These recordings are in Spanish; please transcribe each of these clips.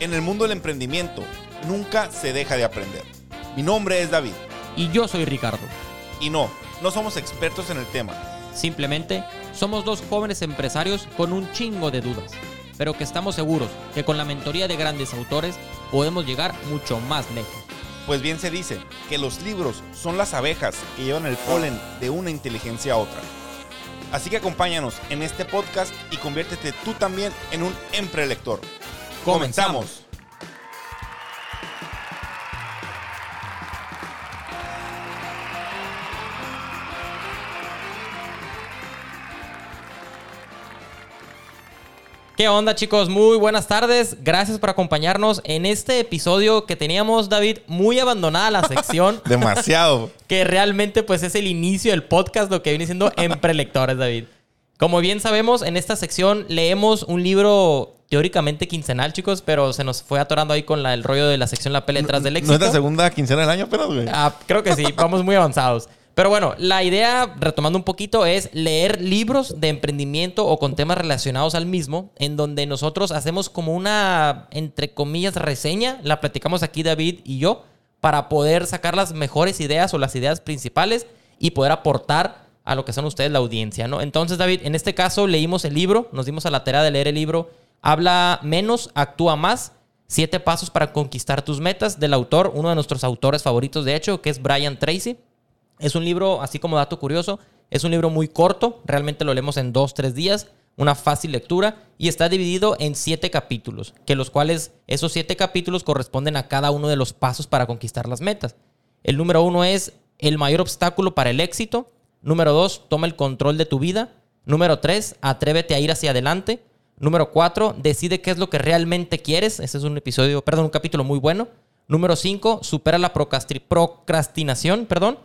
En el mundo del emprendimiento nunca se deja de aprender. Mi nombre es David. Y yo soy Ricardo. Y no, no somos expertos en el tema. Simplemente somos dos jóvenes empresarios con un chingo de dudas, pero que estamos seguros que con la mentoría de grandes autores podemos llegar mucho más lejos. Pues bien se dice que los libros son las abejas que llevan el polen de una inteligencia a otra. Así que acompáñanos en este podcast y conviértete tú también en un emprelector. Comenzamos. ¿Qué onda chicos? Muy buenas tardes. Gracias por acompañarnos en este episodio que teníamos, David, muy abandonada la sección. Demasiado. que realmente pues es el inicio del podcast, lo que viene siendo Emprelectores, David. Como bien sabemos, en esta sección leemos un libro teóricamente quincenal, chicos, pero se nos fue atorando ahí con la- el rollo de la sección La pelea detrás del éxito. ¿No es la segunda quincena del año apenas, güey? Ah, creo que sí, vamos muy avanzados. Pero bueno, la idea, retomando un poquito, es leer libros de emprendimiento o con temas relacionados al mismo, en donde nosotros hacemos como una, entre comillas, reseña, la platicamos aquí David y yo, para poder sacar las mejores ideas o las ideas principales y poder aportar a lo que son ustedes la audiencia, ¿no? Entonces, David, en este caso leímos el libro, nos dimos a la tarea de leer el libro, habla menos, actúa más, Siete pasos para conquistar tus metas del autor, uno de nuestros autores favoritos, de hecho, que es Brian Tracy. Es un libro, así como dato curioso, es un libro muy corto, realmente lo leemos en dos, tres días, una fácil lectura y está dividido en siete capítulos, que los cuales esos siete capítulos corresponden a cada uno de los pasos para conquistar las metas. El número uno es el mayor obstáculo para el éxito. Número dos, toma el control de tu vida. Número tres, atrévete a ir hacia adelante. Número cuatro, decide qué es lo que realmente quieres. Ese es un episodio, perdón, un capítulo muy bueno. Número cinco, supera la procrasti- procrastinación, perdón.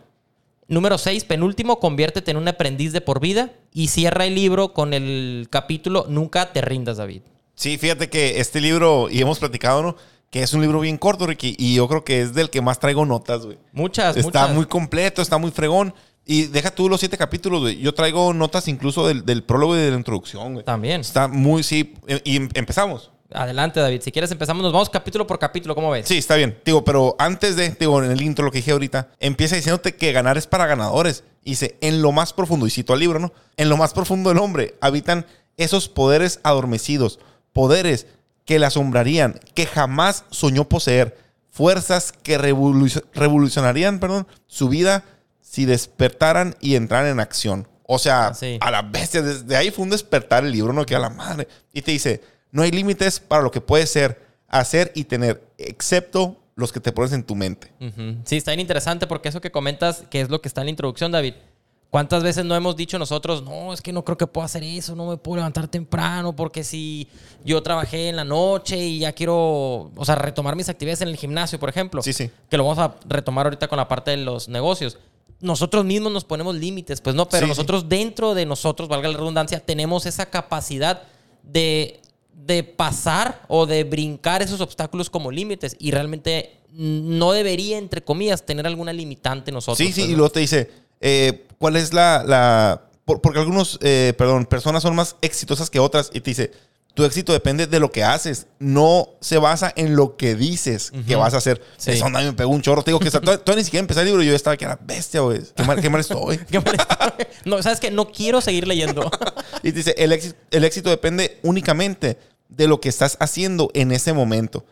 Número 6, penúltimo, conviértete en un aprendiz de por vida y cierra el libro con el capítulo Nunca te rindas, David. Sí, fíjate que este libro, y hemos platicado, ¿no? Que es un libro bien corto, Ricky, y yo creo que es del que más traigo notas, güey. Muchas, Está muchas. muy completo, está muy fregón. Y deja tú los siete capítulos, güey. Yo traigo notas incluso del, del prólogo y de la introducción, güey. También. Está muy, sí. Y em- empezamos. Adelante, David. Si quieres empezamos, nos vamos capítulo por capítulo, ¿cómo ves? Sí, está bien. Digo, pero antes de, digo, en el intro, lo que dije ahorita, empieza diciéndote que ganar es para ganadores. Y dice, en lo más profundo, y cito al libro, ¿no? En lo más profundo del hombre habitan esos poderes adormecidos, poderes que le asombrarían, que jamás soñó poseer, fuerzas que revolu- revolucionarían, perdón, su vida si despertaran y entraran en acción. O sea, Sí. a la bestia, desde ahí fue un despertar el libro, no que a la madre. Y te dice, no hay límites para lo que puedes ser, hacer y tener, excepto los que te pones en tu mente. Sí, está bien interesante porque eso que comentas, que es lo que está en la introducción, David. ¿Cuántas veces no hemos dicho nosotros, no, es que no creo que pueda hacer eso, no me puedo levantar temprano porque si yo trabajé en la noche y ya quiero, o sea, retomar mis actividades en el gimnasio, por ejemplo, Sí, sí. que lo vamos a retomar ahorita con la parte de los negocios. Nosotros mismos nos ponemos límites, pues no, pero Sí, sí. nosotros dentro de nosotros, valga la redundancia, tenemos esa capacidad de, de pasar o de brincar esos obstáculos como límites y realmente no debería, entre comillas, tener alguna limitante nosotros. Sí, sí, pues, y luego te dice, eh, ¿cuál es la... la por- porque algunos, eh, perdón, personas son más exitosas que otras y te dice, tu éxito depende de lo que haces, no se basa en lo que dices que vas a hacer. Sí. Eso me pegó un chorro. Te digo que todavía ni siquiera empecé el libro y yo estaba que era bestia, güey. Qué mal, qué mal estoy. Qué mal está. no, ¿sabes qué? No quiero seguir leyendo. Y dice, el éxito, el éxito depende únicamente de lo que estás haciendo en ese momento.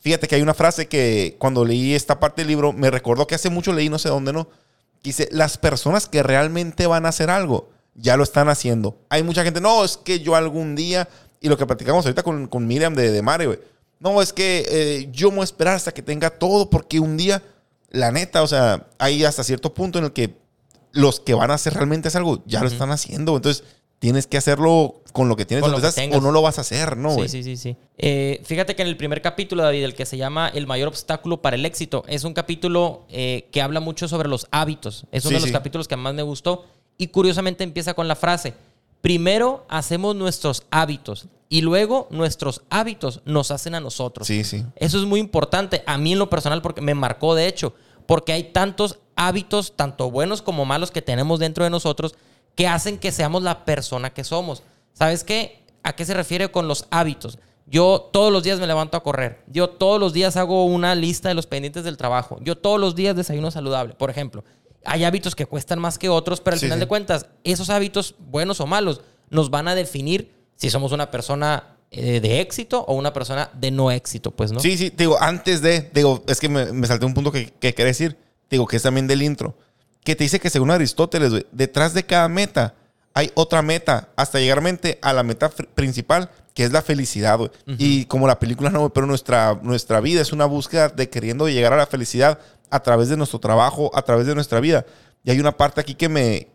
Fíjate que hay una frase que cuando leí esta parte del libro me recordó que hace mucho leí, no sé dónde, ¿no? Que Dice, las personas que realmente van a hacer algo, ya lo están haciendo. Hay mucha gente, no, es que yo algún día, y lo que platicamos ahorita con, con Miriam de, de Mare, güey, no, es que eh, yo me voy a esperar hasta que tenga todo, porque un día, la neta, o sea, hay hasta cierto punto en el que los que van a hacer realmente es algo, ya lo están haciendo. Entonces, tienes que hacerlo con lo que tienes lo que estás, o no lo vas a hacer, ¿no? sí, sí, sí, sí. Eh, fíjate que en el primer capítulo, David, el que se llama El mayor obstáculo para el éxito, es un capítulo eh, que habla mucho sobre los hábitos. Es uno Sí, de los sí. capítulos que más me gustó. Y curiosamente empieza con la frase, primero hacemos nuestros hábitos y luego nuestros hábitos nos hacen a nosotros. Sí, sí. Eso es muy importante a mí en lo personal porque me marcó de hecho, porque hay tantos hábitos, tanto buenos como malos que tenemos dentro de nosotros que hacen que seamos la persona que somos. ¿Sabes qué? ¿A qué se refiere con los hábitos? Yo todos los días me levanto a correr. Yo todos los días hago una lista de los pendientes del trabajo. Yo todos los días desayuno saludable, por ejemplo. Hay hábitos que cuestan más que otros, pero al Sí, final sí. de cuentas, esos hábitos, buenos o malos, nos van a definir si somos una persona eh, de éxito o una persona de no éxito, pues, ¿no? Sí, sí, digo, antes de, digo, es que me, me salté un punto que, que quería decir, digo, que es también del intro, que te dice que según Aristóteles, güey, detrás de cada meta hay otra meta, hasta llegar mente a la meta principal, que es la felicidad, güey. Y como la película no, pero nuestra, nuestra vida es una búsqueda de queriendo llegar a la felicidad a través de nuestro trabajo, a través de nuestra vida. Y hay una parte aquí que me,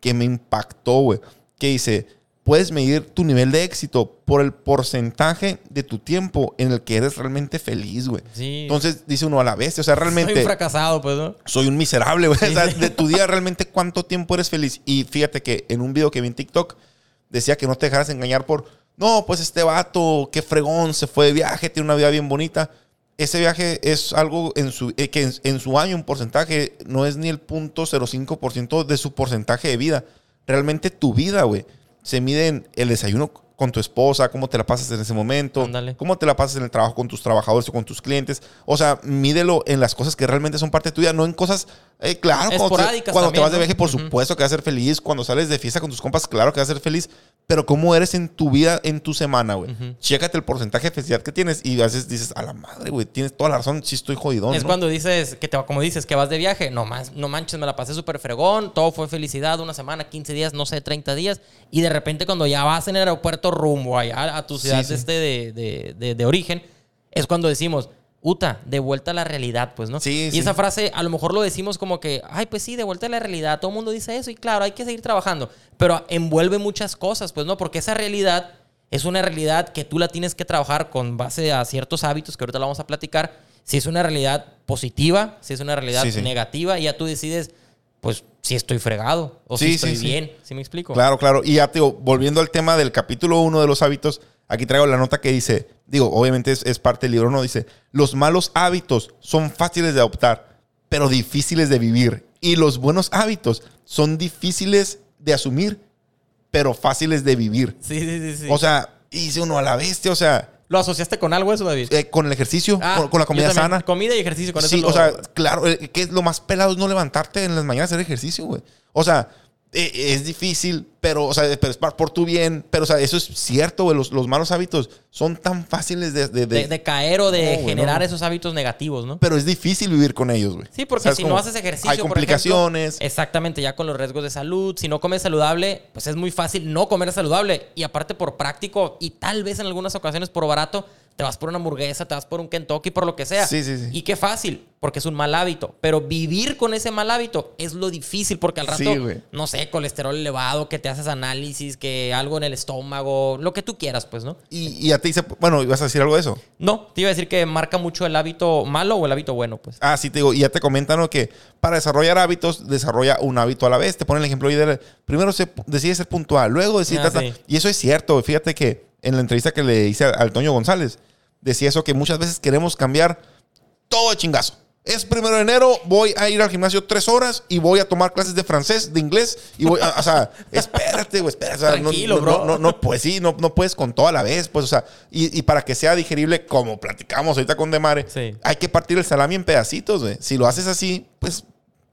que me impactó, güey, que dice, puedes medir tu nivel de éxito por el porcentaje de tu tiempo en el que eres realmente feliz, güey. Sí. Entonces dice uno a la bestia, o sea, realmente Soy un fracasado, pues, ¿no? soy un miserable, güey. O sea, de tu día realmente cuánto tiempo eres feliz. Y fíjate que en un video que vi en TikTok decía que no te dejaras engañar por, no, pues este vato, qué fregón, se fue de viaje, tiene una vida bien bonita. Ese viaje es algo en su, eh, que en, en su año, un porcentaje, no es ni el 0.05% de su porcentaje de vida. Realmente tu vida, güey, se mide en el desayuno con tu esposa, cómo te la pasas en ese momento, cómo te la pasas en el trabajo con tus trabajadores o con tus clientes. O sea, mídelo en las cosas que realmente son parte de tu vida, no en cosas, eh, claro, cuando, te, cuando te también, vas de viaje, por supuesto que vas a ser feliz. Cuando sales de fiesta con tus compas, claro que vas a ser feliz. Pero cómo eres en tu vida, en tu semana, güey. Chécate el porcentaje de felicidad que tienes y a veces dices, a la madre, güey, tienes toda la razón, sí estoy jodidón. Es ¿no? cuando dices, que te, como dices, que vas de viaje. No, más, no manches, me la pasé súper fregón. Todo fue felicidad, una semana, 15 días, no sé, 30 días. Y de repente cuando ya vas en el aeropuerto rumbo allá a tu ciudad sí. Este de, de- de- de origen, es cuando decimos, Uta, de vuelta a la realidad, pues, ¿no? Sí, y sí. esa frase a lo mejor lo decimos como que, ay, pues sí, de vuelta a la realidad. Todo el mundo dice eso y claro, hay que seguir trabajando. Pero envuelve muchas cosas, pues, ¿no? Porque esa realidad es una realidad que tú la tienes que trabajar con base a ciertos hábitos que ahorita la vamos a platicar. Si es una realidad positiva, si es una realidad Sí, negativa, y ya tú decides, pues, si estoy fregado o Sí, si sí, estoy sí. bien. ¿Sí me explico? Claro, claro. Y ya, te digo, volviendo al tema del capítulo 1 de los hábitos, aquí traigo la nota que dice, digo, obviamente es, es parte del libro, ¿no? Dice, los malos hábitos son fáciles de adoptar, pero difíciles de vivir. Y los buenos hábitos son difíciles de asumir, pero fáciles de vivir. Sí, sí, sí. sí. O sea, dice uno a la bestia, o sea, ¿Lo asociaste con algo eso, David? eh, con el ejercicio, Ah, con, con la comida sana. Comida y ejercicio, con eso Sí, lo- o sea, claro, eh, que es lo más pelado es no levantarte en las mañanas a hacer ejercicio, güey. O sea, es difícil, pero, o sea, pero es por tu bien. Pero, o sea, eso es cierto, güey. Los, los malos hábitos son tan fáciles de... de- de- de, de caer o de No, güey, generar no. esos hábitos negativos, ¿no? Pero es difícil vivir con ellos, güey. Sí, porque ¿Sabes si no haces ejercicio, Hay por complicaciones. ejemplo, exactamente, ya con los riesgos de salud. Si no comes saludable, pues es muy fácil no comer saludable. Y aparte por práctico y tal vez en algunas ocasiones por barato, te vas por una hamburguesa, te vas por un Kentucky, por lo que sea. Sí, sí, sí. Y qué fácil, porque es un mal hábito. Pero vivir con ese mal hábito es lo difícil, porque al rato, Sí, no sé, colesterol elevado, que te haces análisis, que algo en el estómago, lo que tú quieras, pues, ¿no? Y, y ya te dice, bueno, ¿ibas a decir algo de eso? No, te iba a decir que marca mucho el hábito malo o el hábito bueno, pues. Ah, sí, te digo, y ya te comentan ¿no? que para desarrollar hábitos, desarrolla un hábito a la vez. Te ponen el ejemplo ahí de primero se, decide ser puntual, luego decide... Ah, sí. Y eso es cierto. Fíjate que en la entrevista que le hice al Toño González, decía eso que muchas veces queremos cambiar todo de chingazo. Es primero de enero, voy a ir al gimnasio tres horas y voy a tomar clases de francés, de inglés. Y voy a, o sea, espérate, güey, espérate. o sea, Tranquilo, no, bro. No, no, no, pues sí, no, no puedes con todo a la vez, pues, o sea, y, y para que sea digerible, como platicamos ahorita con Demare, Sí. hay que partir el salami en pedacitos, güey. Si lo haces así, pues,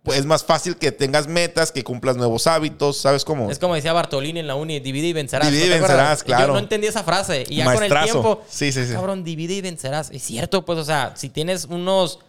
pues es más fácil que tengas metas, que cumplas nuevos hábitos, ¿sabes cómo? Es como decía Bartolini en la uni, divide y vencerás. Divide y ¿no te vencerás, claro. Yo no entendí esa frase. Y ya Maestrazo. con el tiempo, Sí, sí, sí. cabrón, divide y vencerás. Es cierto, pues, o sea, si tienes unos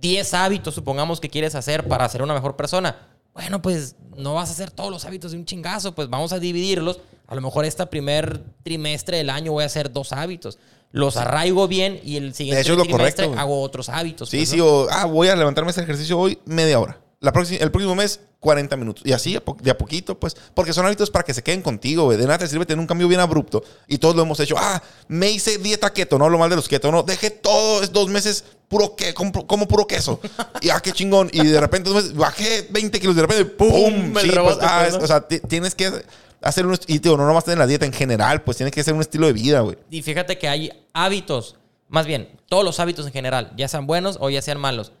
10 hábitos, supongamos que quieres hacer para ser una mejor persona, bueno, pues no vas a hacer todos los hábitos de un chingazo, pues vamos a dividirlos. A lo mejor este primer trimestre del año voy a hacer dos hábitos. Los arraigo bien y el siguiente hecho, es lo trimestre correcto, hago otros hábitos. Sí, pues, sí, o ah, voy a levantarme ese ejercicio hoy media hora. La próxima, el próximo mes, 40 minutos. Y así, de a poquito, pues. Porque son hábitos para que se queden contigo, güey. De nada te sirve tener un cambio bien abrupto. Y todos lo hemos hecho. Ah, me hice dieta keto. No hablo mal de los keto. No, dejé todo es dos meses puro que, como, como puro queso. y ah, qué chingón. Y de repente, dos meses, bajé 20 kilos. De repente, ¡pum! Sí, pues, ah, o sea, ti- tienes que hacer un... Y digo, no nomás tener la dieta en general. Pues tienes que hacer un estilo de vida, güey. Y fíjate que hay hábitos, más bien, todos los hábitos en general, ya sean buenos o ya sean malos.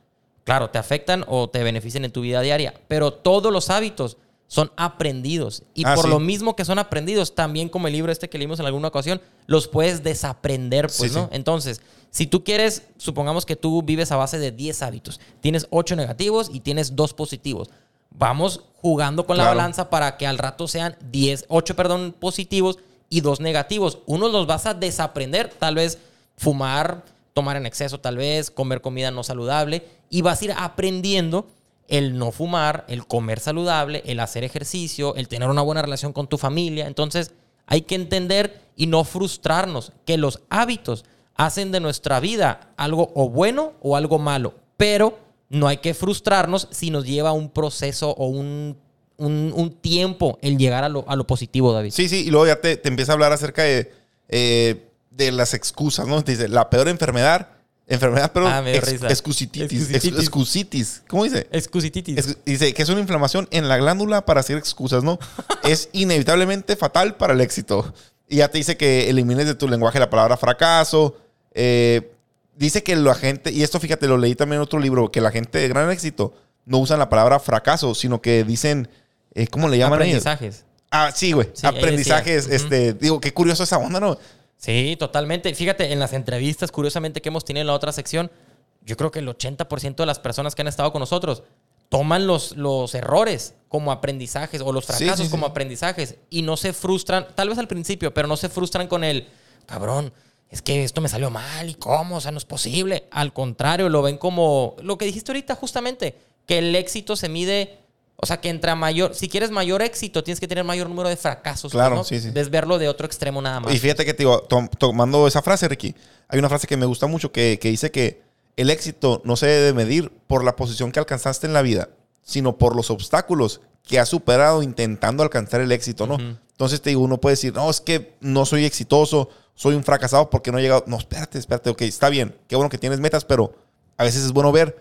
Claro, te afectan o te benefician en tu vida diaria, pero todos los hábitos son aprendidos. Y Ah, por sí. lo mismo que son aprendidos, también como el libro este que leímos en alguna ocasión, los puedes desaprender, pues, Sí, ¿no? sí. Entonces, si tú quieres, supongamos que tú vives a base de 10 hábitos, tienes 8 negativos y tienes 2 positivos. Vamos jugando con la balanza para que al rato sean 10, 8, perdón, positivos y 2 negativos. Unos los vas a desaprender, tal vez fumar, tomar en exceso, tal vez comer comida no saludable y vas a ir aprendiendo el no fumar, el comer saludable, el hacer ejercicio, el tener una buena relación con tu familia. Entonces, hay que entender y no frustrarnos que los hábitos hacen de nuestra vida algo o bueno o algo malo, pero no hay que frustrarnos si nos lleva un proceso o un, un- un tiempo el llegar a lo, a lo positivo, David. Sí, sí, y luego ya te, te empieza a hablar acerca de, eh, de las excusas, ¿no? Te dice, la peor enfermedad, enfermedad, pero Ah, ex- excusititis, ex- Excusititis. excusitis, ¿cómo dice? Excusititis. Es- dice que es una inflamación en la glándula para hacer excusas, ¿no? es inevitablemente fatal para el éxito. Y ya te dice que elimines de tu lenguaje la palabra fracaso. Eh, dice que la gente, y esto fíjate, lo leí también en otro libro, que la gente de gran éxito no usan la palabra fracaso, sino que dicen, eh, ¿cómo le llaman ellos? Aprendizajes. Ah, sí, güey. Sí, Aprendizajes, este, digo, qué curioso esa onda, ¿no? Sí, totalmente. Fíjate, en las entrevistas, curiosamente, que hemos tenido en la otra sección, yo creo que el 80% de las personas que han estado con nosotros toman los, los errores como aprendizajes o los Sí, fracasos sí, como sí. aprendizajes y no se frustran, tal vez al principio, pero no se frustran con el, cabrón, es que esto me salió mal y cómo, o sea, no es posible. Al contrario, lo ven como lo que dijiste ahorita justamente, que el éxito se mide, o sea, que entre mayor, si quieres mayor éxito, tienes que tener mayor número de fracasos. Claro, ¿no? sí, sí. Ves verlo de otro extremo nada más. Y fíjate que te digo, tom- tomando esa frase, Ricky, hay una frase que me gusta mucho que, que dice que el éxito no se debe medir por la posición que alcanzaste en la vida, sino por los obstáculos que has superado intentando alcanzar el éxito, ¿no? Entonces te digo, uno puede decir, no, es que no soy exitoso, soy un fracasado porque no he llegado. No, espérate, espérate, ok, está bien, qué bueno que tienes metas, pero a veces es bueno ver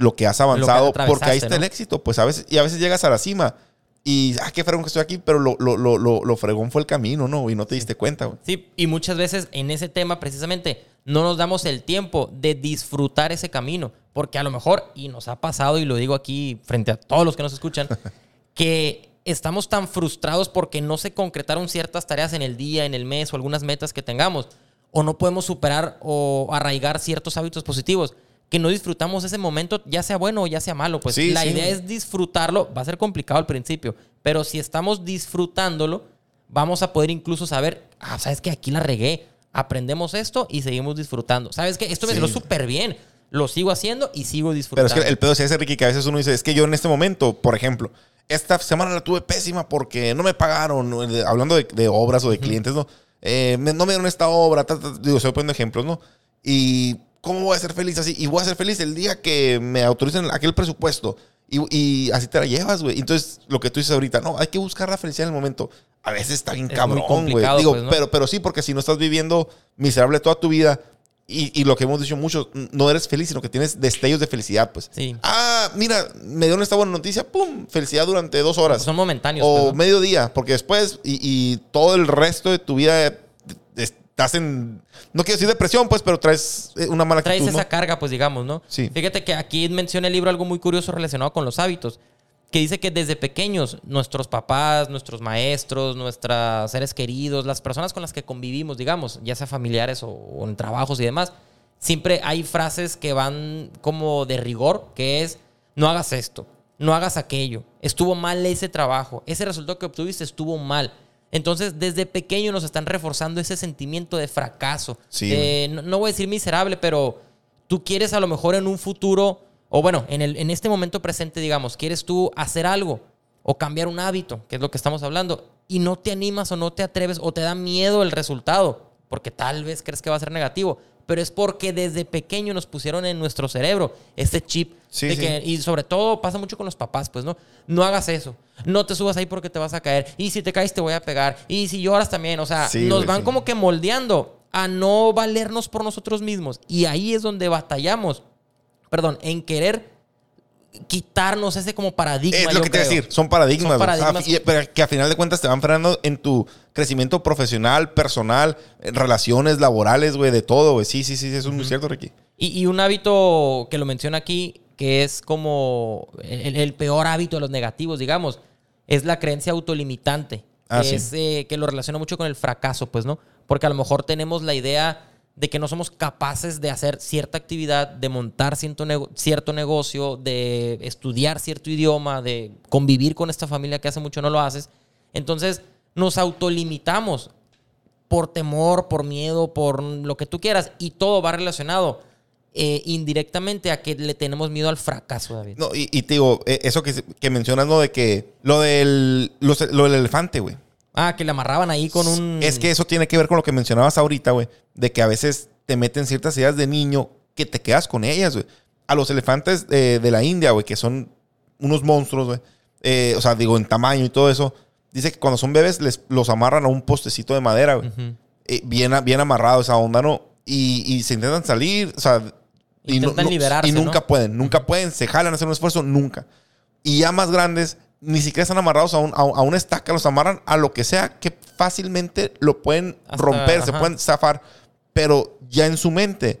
lo que has avanzado porque ahí está el éxito, pues a veces, y a veces llegas a la cima. Y, ah, qué fregón que estoy aquí, pero lo, lo, lo, lo, lo fregón fue el camino, ¿no? Y no te diste cuenta, güey. Sí, y muchas veces en ese tema precisamente no nos damos el tiempo de disfrutar ese camino, porque a lo mejor, y nos ha pasado, y lo digo aquí frente a todos los que nos escuchan, que estamos tan frustrados porque no se concretaron ciertas tareas en el día, en el mes o algunas metas que tengamos, o no podemos superar o arraigar ciertos hábitos positivos, que no disfrutamos ese momento, ya sea bueno o ya sea malo. Pues Sí, la sí. idea es disfrutarlo, va a ser complicado al principio, pero si estamos disfrutándolo, vamos a poder incluso saber, ah, sabes que aquí la regué, aprendemos esto y seguimos disfrutando. Sabes que esto me Sí. salió súper bien, lo sigo haciendo y sigo Pero disfrutando. es que el pedo es ese, Ricky, que a veces uno dice, es que yo en este momento, por ejemplo, esta semana la tuve pésima porque no me pagaron, hablando de, de obras o de clientes, ¿no? Eh, me- no me dieron esta obra, ta, ta, digo, estoy poniendo ejemplos, ¿no? Y ¿cómo voy a ser feliz así? Y voy a ser feliz el día que me autoricen aquel presupuesto. Y, y así te la llevas, güey. Entonces, lo que tú dices ahorita, no, hay que buscar la felicidad en el momento. A veces está bien Es cabrón, güey. Digo, pues, ¿no? pero, pero sí, porque si no estás viviendo miserable toda tu vida y, y lo que hemos dicho mucho, no eres feliz, sino que tienes destellos de felicidad, pues. Sí. Ah, mira, me dio esta buena noticia, ¡pum! Felicidad durante dos horas. Son momentáneos. o pues, ¿no? medio día, porque después y, y todo el resto de tu vida estás en, no quiero decir depresión, pues, pero traes eh, una mala traes actitud, esa ¿no? carga, pues digamos, ¿no? Sí. Fíjate que aquí menciona el libro algo muy curioso relacionado con los hábitos, que dice que desde pequeños nuestros papás, nuestros maestros, nuestros seres queridos, las personas con las que convivimos, digamos, ya sea familiares o, o en trabajos y demás, siempre hay frases que van como de rigor, que es, no hagas esto, no hagas aquello, estuvo mal ese trabajo, ese resultado que obtuviste estuvo mal. Entonces, desde pequeño nos están reforzando ese sentimiento de fracaso. Sí, de- no, no voy a decir miserable, pero tú quieres a lo mejor en un futuro, o bueno, en, el, en este momento presente, digamos, quieres tú hacer algo o cambiar un hábito, que es lo que estamos hablando, y no te animas o no te atreves o te da miedo el resultado, porque tal vez crees que va a ser negativo, pero es porque desde pequeño nos pusieron en nuestro cerebro este chip. Sí, de sí. que- y sobre todo pasa mucho con los papás, pues, ¿no? No hagas eso. No te subas ahí porque te vas a caer. Y si te caes te voy a pegar. Y si lloras también. O sea, Sí, nos güey, van como que moldeando a no valernos por nosotros mismos. Y ahí es donde batallamos, perdón, en querer quitarnos ese como paradigma. Es lo que te a decir, son paradigmas. Son y- pero que a final de cuentas te van frenando en tu crecimiento profesional, personal, en relaciones laborales, güey, de todo, güey. Sí, sí, sí, eso es muy cierto, Ricky. Y, y un hábito que lo menciona aquí, que es como el, el peor hábito de los negativos, digamos, es la creencia autolimitante. Ah, que, sí. es, eh, que lo relaciona mucho con el fracaso, pues, ¿no? Porque a lo mejor tenemos la idea de que no somos capaces de hacer cierta actividad, de montar cierto, nego- cierto negocio, de estudiar cierto idioma, de convivir con esta familia que hace mucho no lo haces. Entonces nos autolimitamos por temor, por miedo, por lo que tú quieras, y todo va relacionado eh, indirectamente a que le tenemos miedo al fracaso, David. No, y, te digo, eh, eso que, mencionas, ¿no? De que lo del, lo del elefante, güey. Ah, que le amarraban ahí con un... Es que eso tiene que ver con lo que mencionabas ahorita, güey. De que a veces te meten ciertas ideas de niño que te quedas con ellas, güey. A los elefantes eh, de la India, güey, que son unos monstruos, güey. eh, o sea, digo, en tamaño y todo eso. Dice que cuando son bebés les, los amarran a un postecito de madera, güey. Eh, bien, bien amarrado esa onda, ¿no? Y, y se intentan salir, o sea... y no- Intentan liberarse, Y nunca ¿no? pueden, nunca pueden, se jalan a hacer un esfuerzo, nunca. Y ya más grandes, ni siquiera están amarrados a, un- a, a una estaca, los amarran a lo que sea, que fácilmente lo pueden Hasta- romper, se pueden zafar, pero ya en su mente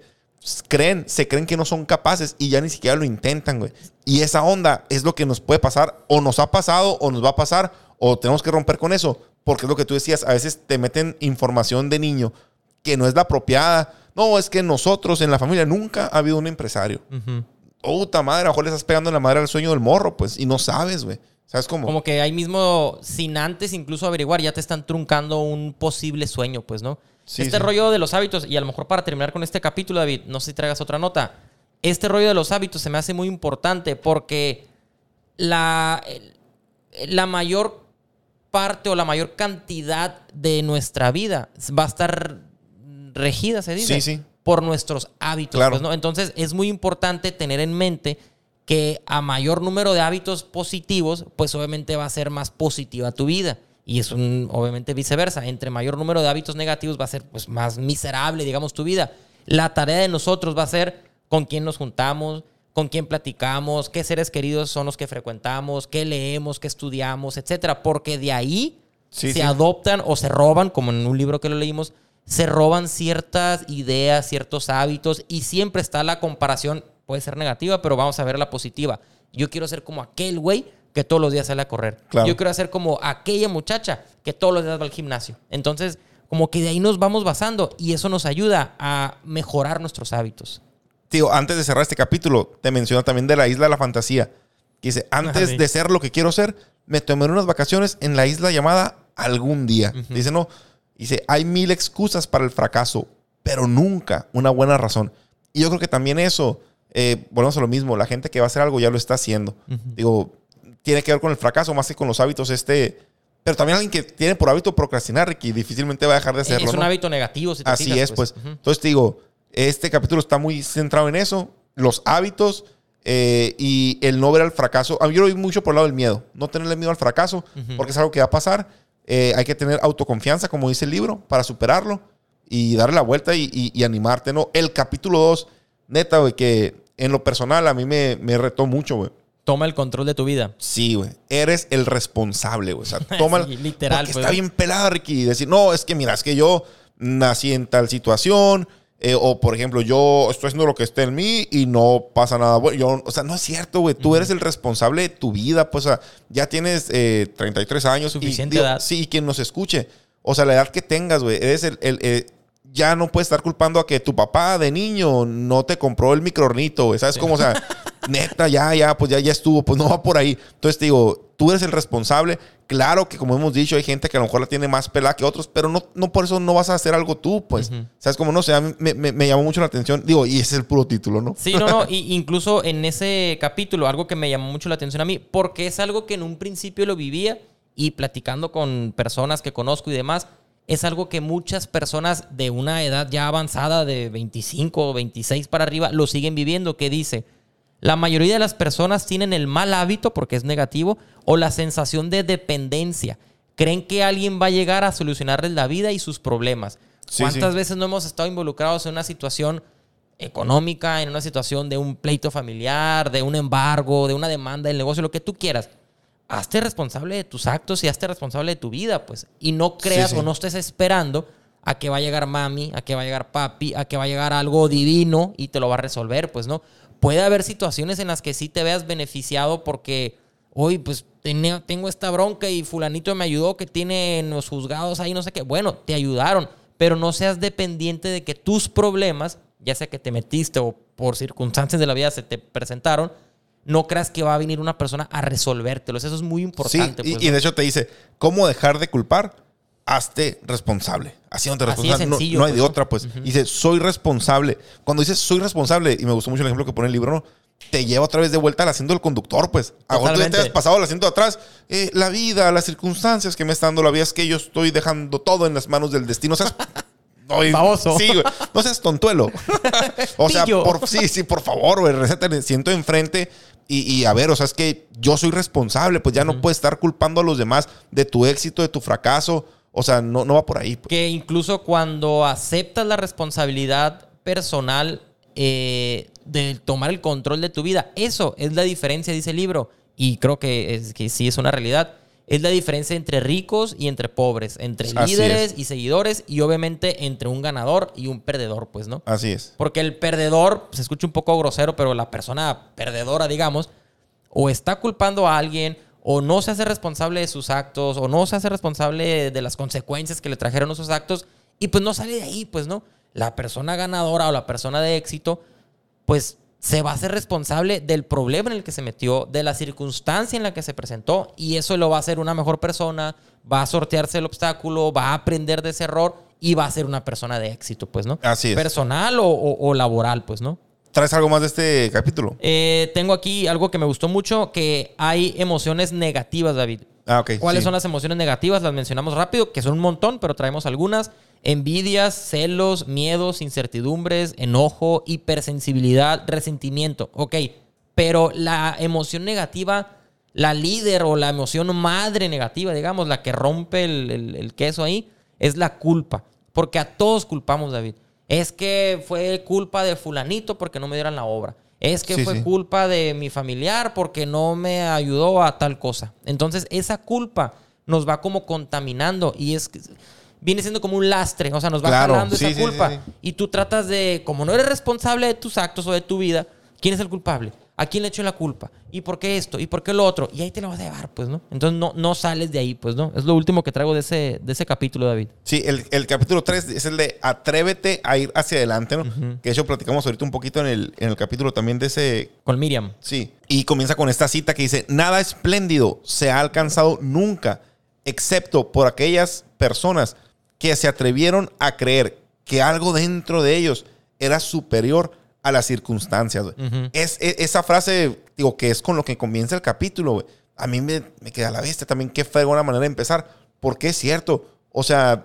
creen, se creen que no son capaces y ya ni siquiera lo intentan, güey. Y esa onda es lo que nos puede pasar, o nos ha pasado, o nos va a pasar, o tenemos que romper con eso, porque es lo que tú decías, a veces te meten información de niño que no es la apropiada. No, es que nosotros en la familia nunca ha habido un empresario. Puta madre, a lo mejor le estás pegando en la madre al sueño del morro, pues, y no sabes, güey. ¿Sabes cómo? Como que ahí mismo, sin antes incluso averiguar, ya te están truncando un posible sueño, pues, ¿no? Sí, este sí. rollo de los hábitos, y a lo mejor para terminar con este capítulo, David, no sé si traigas otra nota. Este rollo de los hábitos se me hace muy importante porque la, la mayor parte o la mayor cantidad de nuestra vida va a estar regida, se dice, sí. por nuestros hábitos. Claro. pues, ¿no? Entonces es muy importante tener en mente que a mayor número de hábitos positivos, pues obviamente va a ser más positiva tu vida. Y es un, obviamente viceversa. Entre mayor número de hábitos negativos va a ser pues, más miserable, digamos, tu vida. La tarea de nosotros va a ser con quién nos juntamos, con quién platicamos, qué seres queridos son los que frecuentamos, qué leemos, qué estudiamos, etcétera. Porque de ahí Sí, se sí. adoptan o se roban, como en un libro que lo leímos, se roban ciertas ideas, ciertos hábitos y siempre está la comparación, puede ser negativa, pero vamos a ver la positiva. Yo quiero ser como aquel güey que todos los días sale a correr. Claro. Yo quiero ser como aquella muchacha que todos los días va al gimnasio. Entonces, como que de ahí nos vamos basando y eso nos ayuda a mejorar nuestros hábitos. Tío, antes de cerrar este capítulo, te menciona también de la isla de la fantasía. Que dice, antes de ser lo que quiero ser, me tomé unas vacaciones en la isla llamada Algún Día. Dice, no, dice, hay mil excusas para el fracaso, pero nunca una buena razón. Y yo creo que también eso, eh, volvemos a lo mismo, la gente que va a hacer algo ya lo está haciendo. Digo, tiene que ver con el fracaso más que con los hábitos este... Pero también alguien que tiene por hábito procrastinar, Ricky, difícilmente va a dejar de hacerlo. es un ¿no? hábito negativo. Si te Así fijas, es, pues. Ujú. Entonces te digo, este capítulo está muy centrado en eso, los hábitos eh, y el no ver al fracaso. A mí yo lo vi mucho por el lado del miedo, no tenerle miedo al fracaso, porque es algo que va a pasar. Eh, hay que tener autoconfianza, como dice el libro, para superarlo y darle la vuelta y, y- y animarte, ¿no? El capítulo 2, neta, güey, que en lo personal a mí me, me retó mucho, güey. Toma el control de tu vida. Sí, güey. Eres el responsable, güey. O sea, toma. Sí, literal, Porque pues. está bien pelada, Ricky. Decir, no, es que mira, es que yo nací en tal situación. eh, o, por ejemplo, yo estoy haciendo lo que esté en mí y no pasa nada. bueno. Yo, o sea, no es cierto, güey. Tú eres el responsable de tu vida. Pues, o sea, ya tienes eh, 33 años. y, Suficiente digo, edad. Sí, y quien nos escuche. O sea, la edad que tengas, güey. Eres el. el- eh, ya no puedes estar culpando a que tu papá de niño no te compró el microornito. ¿Sabes cómo? O sea, neta, ya, ya, pues ya, ya estuvo. Pues no va por ahí. Entonces te digo, tú eres el responsable. Claro que, como hemos dicho, hay gente que a lo mejor la tiene más pelada que otros, pero no, no por eso no vas a hacer algo tú, pues. ¿Sabes cómo? No sé, a mí me, me- me llamó mucho la atención. Digo, y ese es el puro título, ¿no? Sí, no, no. y incluso en ese capítulo, algo que me llamó mucho la atención a mí, porque es algo que en un principio lo vivía y platicando con personas que conozco y demás, es algo que muchas personas de una edad ya avanzada, de 25 o 26 para arriba, lo siguen viviendo, que dice, la mayoría de las personas tienen el mal hábito, porque es negativo, o la sensación de dependencia. Creen que alguien va a llegar a solucionarles la vida y sus problemas. Sí, ¿Cuántas sí. veces no hemos estado involucrados en una situación económica, en una situación de un pleito familiar, de un embargo, de una demanda del negocio, lo que tú quieras. Hazte responsable de tus actos y hazte responsable de tu vida, pues. Y no creas Sí, sí. o no estés esperando a que va a llegar mami, a que va a llegar papi, a que va a llegar algo divino y te lo va a resolver, pues, ¿no? Puede haber situaciones en las que sí te veas beneficiado porque hoy pues tengo esta bronca y fulanito me ayudó que tiene en los juzgados ahí no sé qué. Bueno, te ayudaron, pero no seas dependiente de que tus problemas, ya sea que te metiste o por circunstancias de la vida se te presentaron, no creas que va a venir una persona a resolvértelos. Eso es muy Sí, importante. y, pues, y ¿no? de hecho te dice, ¿cómo dejar de culpar? Hazte responsable. Haciéndote Así responsable. No- sencillo, no, hay pues, de otra, pues. Dice, soy responsable. Cuando dices soy responsable, y me gustó mucho el ejemplo que pone el libro, ¿no? Te lleva otra vez de vuelta al asiento del conductor, pues. Ahora tú ya te has pasado al asiento de atrás. Eh, la vida, las circunstancias que me está dando la vida es que yo estoy dejando todo en las manos del destino. O sea. Sí, güey. No seas tontuelo. o sea, por, sí, sí, por favor, güey. Recétate, siento enfrente. Y, y a ver, o sea, es que yo soy responsable, pues ya no puedes estar culpando a los demás de tu éxito, de tu fracaso. O sea, no, no va por ahí. pues. Que incluso cuando aceptas la responsabilidad personal eh, de tomar el control de tu vida, eso es la diferencia, dice el libro. Y creo que, es, que sí es una realidad. Es la diferencia entre ricos y entre pobres, entre Así líderes y seguidores y obviamente entre un ganador y un perdedor, pues, ¿no? Así es. Porque el perdedor, se escucha un poco grosero, pero la persona perdedora, digamos, o está culpando a alguien, o no se hace responsable de sus actos, o no se hace responsable de las consecuencias que le trajeron esos actos, y pues no sale de ahí, pues, ¿no? La persona ganadora o la persona de éxito, pues se va a hacer responsable del problema en el que se metió, de la circunstancia en la que se presentó, y eso lo va a hacer una mejor persona, va a sortearse el obstáculo, va a aprender de ese error y va a ser una persona de éxito, pues, ¿no? Así es. Personal o, o- o laboral, pues, ¿no? ¿Traes algo más de este capítulo? Eh, tengo aquí algo que me gustó mucho, que hay emociones negativas, David. Ah, ok. ¿Cuáles sí. son las emociones negativas? Las mencionamos rápido, que son un montón, pero traemos algunas. Envidias, celos, miedos, incertidumbres, enojo, hipersensibilidad, resentimiento. Ok, pero la emoción negativa, la líder o la emoción madre negativa, digamos, la que rompe el, el- el queso ahí, es la culpa. Porque a todos culpamos, David. Es que fue culpa de fulanito porque no me dieron la obra. Es que Sí, fue sí. culpa de mi familiar porque no me ayudó a tal cosa. Entonces, esa culpa nos va como contaminando y es que viene siendo como un lastre, o sea, nos va Claro, jalando sí, esa sí, culpa. sí. Y tú tratas de, como no eres responsable de tus actos o de tu vida, ¿quién es el culpable? ¿A quién le echo la culpa? ¿Y por qué esto? ¿Y por qué lo otro? Y ahí te lo vas a llevar, pues, ¿no? Entonces no, no sales de ahí, pues, ¿no? Es lo último que traigo de ese, de ese capítulo, David. Sí, el, el capítulo 3 es el de atrévete a ir hacia adelante, ¿no? Que de hecho platicamos ahorita un poquito en el, en el capítulo también de ese... Con Miriam. Sí. Y comienza con esta cita que dice, nada espléndido se ha alcanzado nunca, excepto por aquellas personas que se atrevieron a creer que algo dentro de ellos era superior a las circunstancias. es, es- esa frase, digo, que es con lo que comienza el capítulo. A mí me, me queda a la vista también. Qué fregona manera de empezar. Porque es cierto. O sea,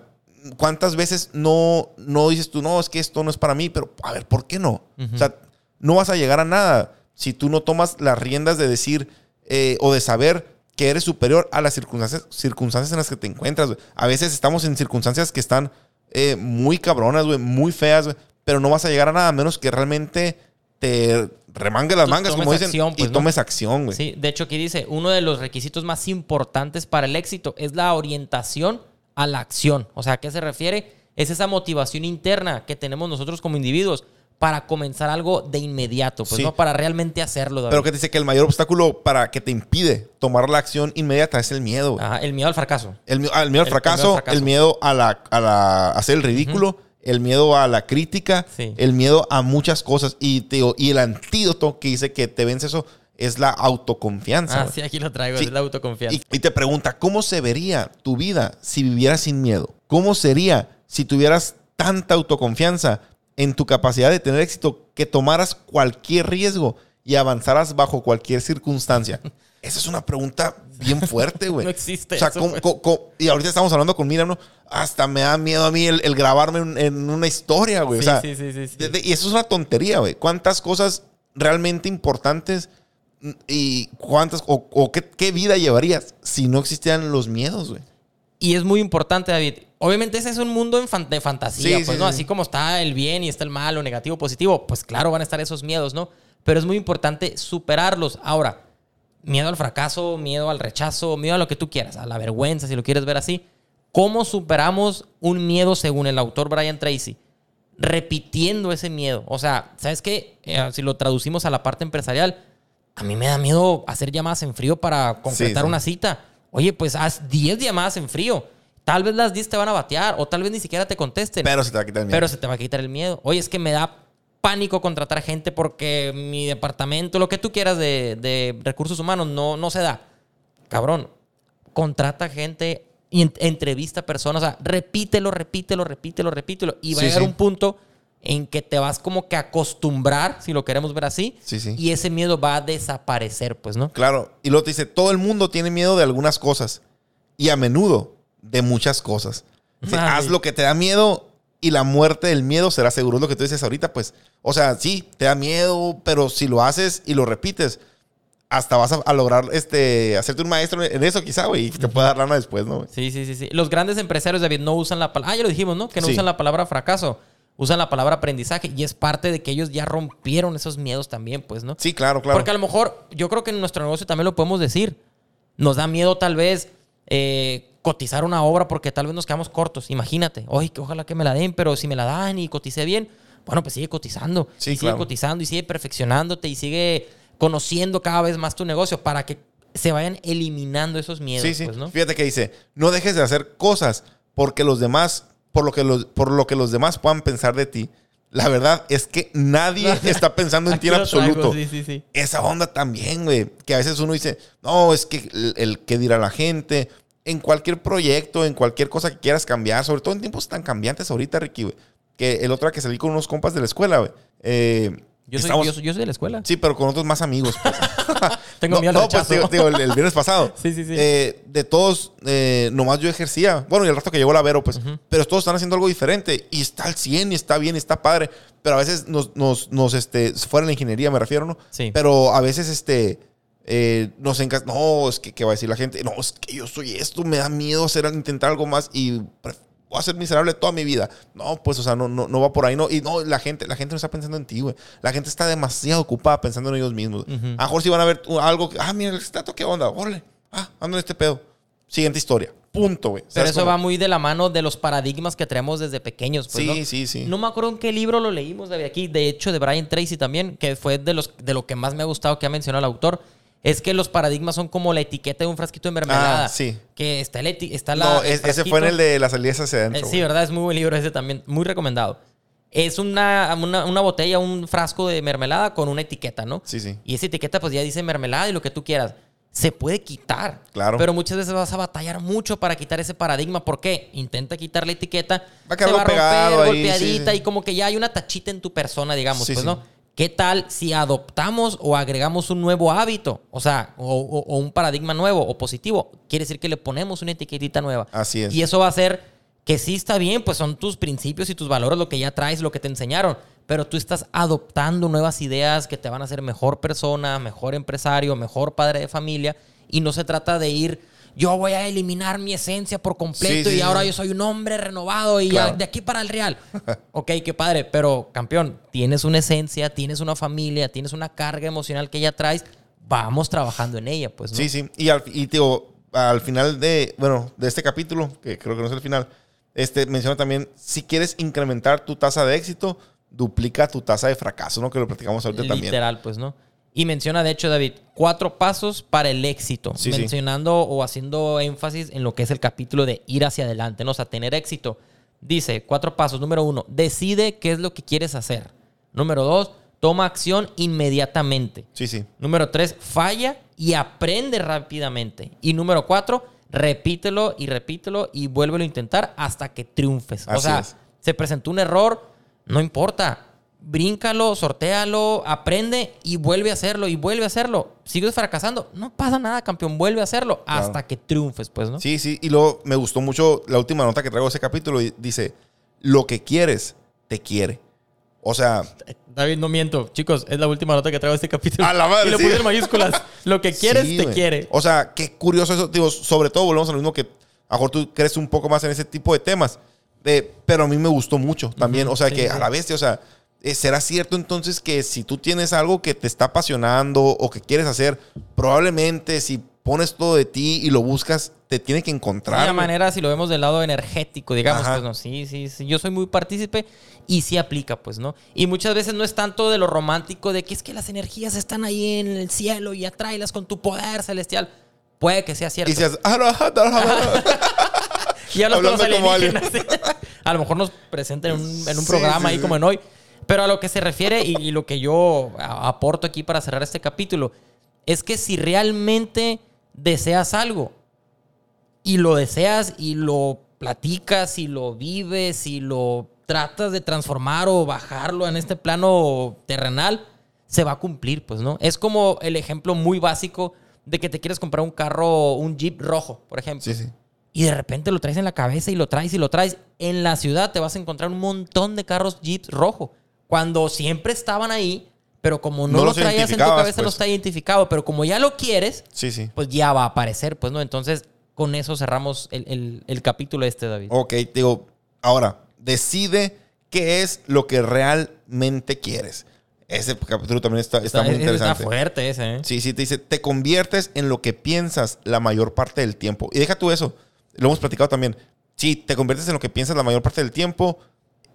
¿cuántas veces no, no dices tú, no, es que esto no es para mí? Pero, a ver, ¿por qué no? O sea, no vas a llegar a nada si tú no tomas las riendas de decir eh, o de saber que eres superior a las circunstancias, circunstancias en las que te encuentras. A veces estamos en circunstancias que están eh, muy cabronas, güey, muy feas, pero no vas a llegar a nada menos que realmente te remangue las mangas, como dicen, acción, pues, y ¿no? tomes acción, güey. Sí, de hecho aquí dice, uno de los requisitos más importantes para el éxito es la orientación a la acción. O sea, ¿a qué se refiere? Es esa motivación interna que tenemos nosotros como individuos para comenzar algo de inmediato, pues Sí. no para realmente hacerlo. David. Pero que te dice que el mayor obstáculo para que te impide tomar la acción inmediata es el miedo. Ajá, el miedo al fracaso. El, mi- el miedo al el fracaso, miedo al fracaso. el miedo a, la, a la- hacer el ridículo, el miedo a la crítica, Sí. el miedo a muchas cosas. Y, te digo, y el antídoto que dice que te vence eso es la autoconfianza. Ah, sí, aquí lo traigo, Sí. es la autoconfianza. Y, y te pregunta, ¿cómo se vería tu vida si vivieras sin miedo? ¿Cómo sería si tuvieras tanta autoconfianza en tu capacidad de tener éxito que tomaras cualquier riesgo y avanzaras bajo cualquier circunstancia? Esa es una pregunta bien fuerte, güey. No existe O sea, eso, ¿cómo- güey. cómo- cómo- y ahorita estamos hablando con Miriam, ¿no? Hasta me da miedo a mí el, el grabarme en, en una historia, güey. Sí, o sea, sí, sí, sí, sí. de- de- y eso es una tontería, güey. ¿Cuántas cosas realmente importantes y cuántas o, o qué, qué vida llevarías si no existieran los miedos, güey? Y es muy importante, David. Obviamente ese es un mundo en fan- de fantasía, Sí, pues, sí, ¿no? sí. Así como está el bien y está el malo, negativo, positivo, pues claro, van a estar esos miedos, ¿no? Pero es muy importante superarlos. Ahora, miedo al fracaso, miedo al rechazo, miedo a lo que tú quieras, a la vergüenza, si lo quieres ver así. ¿Cómo superamos un miedo según el autor Brian Tracy? Repitiendo ese miedo. O sea, ¿sabes qué? Eh, si lo traducimos a la parte empresarial, a mí me da miedo hacer llamadas en frío para concretar una cita. Oye, pues haz 10 llamadas en frío. Tal vez las 10 te van a batear o tal vez ni siquiera te contesten. Pero se te va a quitar el miedo. Pero se te va a quitar el miedo. Oye, es que me da pánico contratar gente porque mi departamento, lo que tú quieras de, de recursos humanos, no, no se da. Cabrón, contrata gente y en- entrevista personas. O sea, repítelo, repítelo, repítelo, repítelo. Y va Sí, a llegar sí. un punto en que te vas como que acostumbrar, si lo queremos ver así. Sí, sí. Y ese miedo va a desaparecer, pues, ¿no? Claro. Y luego te dice, todo el mundo tiene miedo de algunas cosas. Y a menudo de muchas cosas. Haz lo que te da miedo y la muerte del miedo será seguro. Es lo que tú dices ahorita, pues. O sea, sí, te da miedo, pero si lo haces y lo repites, hasta vas a, a lograr este, hacerte un maestro en eso, quizá, güey. Y te pueda dar lana después, ¿no? Sí, sí, sí, sí. Los grandes empresarios, David, no usan la palabra. Ah, ya lo dijimos, ¿no? Que no Sí. usan la palabra fracaso. Usan la palabra aprendizaje. Y es parte de que ellos ya rompieron esos miedos también, pues, ¿no? Sí, claro, claro. Porque a lo mejor, yo creo que en nuestro negocio también lo podemos decir. Nos da miedo tal vez eh, cotizar una obra porque tal vez nos quedamos cortos. Imagínate. Oye, que ojalá que me la den, pero si me la dan y coticé bien, bueno, pues sigue cotizando. Sí, y sigue claro. cotizando y sigue perfeccionándote y sigue conociendo cada vez más tu negocio para que se vayan eliminando esos miedos, Sí, sí. pues, ¿no? Fíjate que dice, no dejes de hacer cosas porque los demás, por lo que los, por lo que los demás puedan pensar de ti. La verdad es que nadie está pensando en ti en traigo, absoluto. Sí, sí, sí. Esa onda también, güey. Que a veces uno dice, no, es que el, el que dirá la gente. En cualquier proyecto, en cualquier cosa que quieras cambiar, sobre todo en tiempos tan cambiantes ahorita, Ricky, güey. Que el otro día que salí con unos compas de la escuela, güey. eh, Yo soy, estamos- yo, soy, yo soy de la escuela. Sí, pero con otros más amigos. pues. Tengo no, miedo no, pues digo, digo, el, el viernes pasado. Sí, sí, sí. Eh, de todos, eh, nomás yo ejercía. Bueno, y el rato que llegó la Vero, pues. Pero todos están haciendo algo diferente. Y está al 100 y está bien y está padre. Pero a veces nos, nos, nos este, fuera en la ingeniería, me refiero, ¿no? Sí. Pero a veces, este. eh, nos encanta. No, es que, ¿qué va a decir la gente? No, es que yo soy esto, me da miedo hacer, intentar algo más y voy a ser miserable toda mi vida. No, pues, o sea, no, no, no va por ahí, no. Y no, la gente, la gente no está pensando en ti, güey. La gente está demasiado ocupada pensando en ellos mismos. A lo mejor si van a ver uh, algo, que, ah, mira el estatua, ¿qué onda? Órale, ah, ando en este pedo. Siguiente historia. Punto, güey. Pero ¿Sabes eso cómo? va muy de la mano de los paradigmas que traemos desde pequeños. Pues, Sí, ¿no? sí, sí. No me acuerdo en qué libro lo leímos David, aquí, de hecho, de Brian Tracy también, que fue de, los, de lo que más me ha gustado que ha mencionado el autor. Es que los paradigmas son como la etiqueta de un frasquito de mermelada. Ah, sí. Que está, el está la. No, el es- ese fue en el de las salidas hacia Eh, adentro. sí, güey. ¿verdad? Es muy buen libro ese también. Muy recomendado. Es una, una, una botella, un frasco de mermelada con una etiqueta, ¿no? Sí, sí. Y esa etiqueta pues ya dice mermelada y lo que tú quieras. Se puede quitar. Claro. Pero muchas veces vas a batallar mucho para quitar ese paradigma. ¿Por qué? Intenta quitar la etiqueta. Va a quedar se va a romper, ahí, golpeadita sí, sí. y como que ya hay una tachita en tu persona, digamos, Sí, pues, sí. ¿no? ¿Qué tal si adoptamos o agregamos un nuevo hábito? O sea, o, o- o un paradigma nuevo o positivo. Quiere decir que le ponemos una etiquetita nueva. Así es. Y eso va a hacer que sí está bien, pues son tus principios y tus valores, lo que ya traes, lo que te enseñaron. Pero tú estás adoptando nuevas ideas que te van a hacer mejor persona, mejor empresario, mejor padre de familia. Y no se trata de ir, yo voy a eliminar mi esencia por completo Sí, sí, y ahora sí. yo soy un hombre renovado y Claro. ya de aquí para el real. ok, qué padre, pero campeón, tienes una esencia, tienes una familia, tienes una carga emocional que ya traes. Vamos trabajando en ella, pues. ¿no? Sí, sí. Y, al, y digo, al final de, bueno, de este capítulo, que creo que no es el final, este menciona también, si quieres incrementar tu tasa de éxito, duplica tu tasa de fracaso, ¿no? Que lo platicamos ahorita también. Literal, pues, ¿no? Y menciona, de hecho, David, cuatro pasos para el éxito. Sí, sí. mencionando o haciendo énfasis en lo que es el capítulo de ir hacia adelante, ¿no? O sea, tener éxito. Dice, cuatro pasos. Número uno, decide qué es lo que quieres hacer. Número dos, toma acción inmediatamente. Sí, sí. Número tres, falla y aprende rápidamente. Y número cuatro, repítelo y repítelo y vuélvelo a intentar hasta que triunfes. o sea, es. se presentó un error, no importa. Bríncalo, sortealo, aprende y vuelve a hacerlo y vuelve a hacerlo. Sigues fracasando, no pasa nada, campeón, vuelve a hacerlo Claro. hasta que triunfes, pues, ¿no? Sí, sí. Y luego me gustó mucho la última nota que traigo de ese capítulo. y Dice, lo que quieres, te quiere. O sea, David, no miento. Chicos, es la última nota que traigo de este capítulo. A la madre, Y lo sí. puse en mayúsculas. Lo que quieres, sí, te güey. quiere. O sea, qué curioso eso. Digo, sobre todo volvemos a lo mismo que a lo mejor tú crees un poco más en ese tipo de temas. De, pero a mí me gustó mucho también. Ujú, o sea, sí, que sí. a la vez, o sea, eh, ¿será cierto entonces que si tú tienes algo que te está apasionando o que quieres hacer, probablemente si pones todo de ti y lo buscas, te tiene que encontrar. De una güey. manera, si lo vemos del lado energético, digamos, Ajá. pues no, sí, sí, sí, yo soy muy partícipe y sí aplica, pues, ¿no? Y muchas veces no es tanto de lo romántico, de que es que las energías están ahí en el cielo y atráelas con tu poder celestial. Puede que sea cierto. Y dices, "Ah, no, ah, no, ah, no". Y ya los Hablando como a lo mejor nos presenten en un, en un Sí, programa sí, ahí sí. como en hoy. Pero a lo que se refiere y, y lo que yo aporto aquí para cerrar este capítulo es que si realmente deseas algo y lo deseas y lo platicas y lo vives y lo tratas de transformar o bajarlo en este plano terrenal, se va a cumplir, pues, ¿no? Es como el ejemplo muy básico de que te quieres comprar un carro, un Jeep rojo, por ejemplo. Sí, sí. Y de repente lo traes en la cabeza y lo traes y lo traes. En la ciudad te vas a encontrar un montón de carros Jeeps rojo. Cuando siempre estaban ahí, pero como no, No lo traías en tu cabeza, no pues. está identificado. Pero como ya lo quieres, Sí, sí. pues ya va a aparecer, pues, ¿no? Entonces, con eso cerramos el, el- el capítulo este, David. Ok, digo, ahora, decide qué es lo que realmente quieres. Ese capítulo también está, está muy Está- está interesante. fuerte ese, ¿eh? Sí, sí, te dice, te conviertes en lo que piensas la mayor parte del tiempo. Y deja tú eso, lo hemos platicado también. Sí, te conviertes en lo que piensas la mayor parte del tiempo.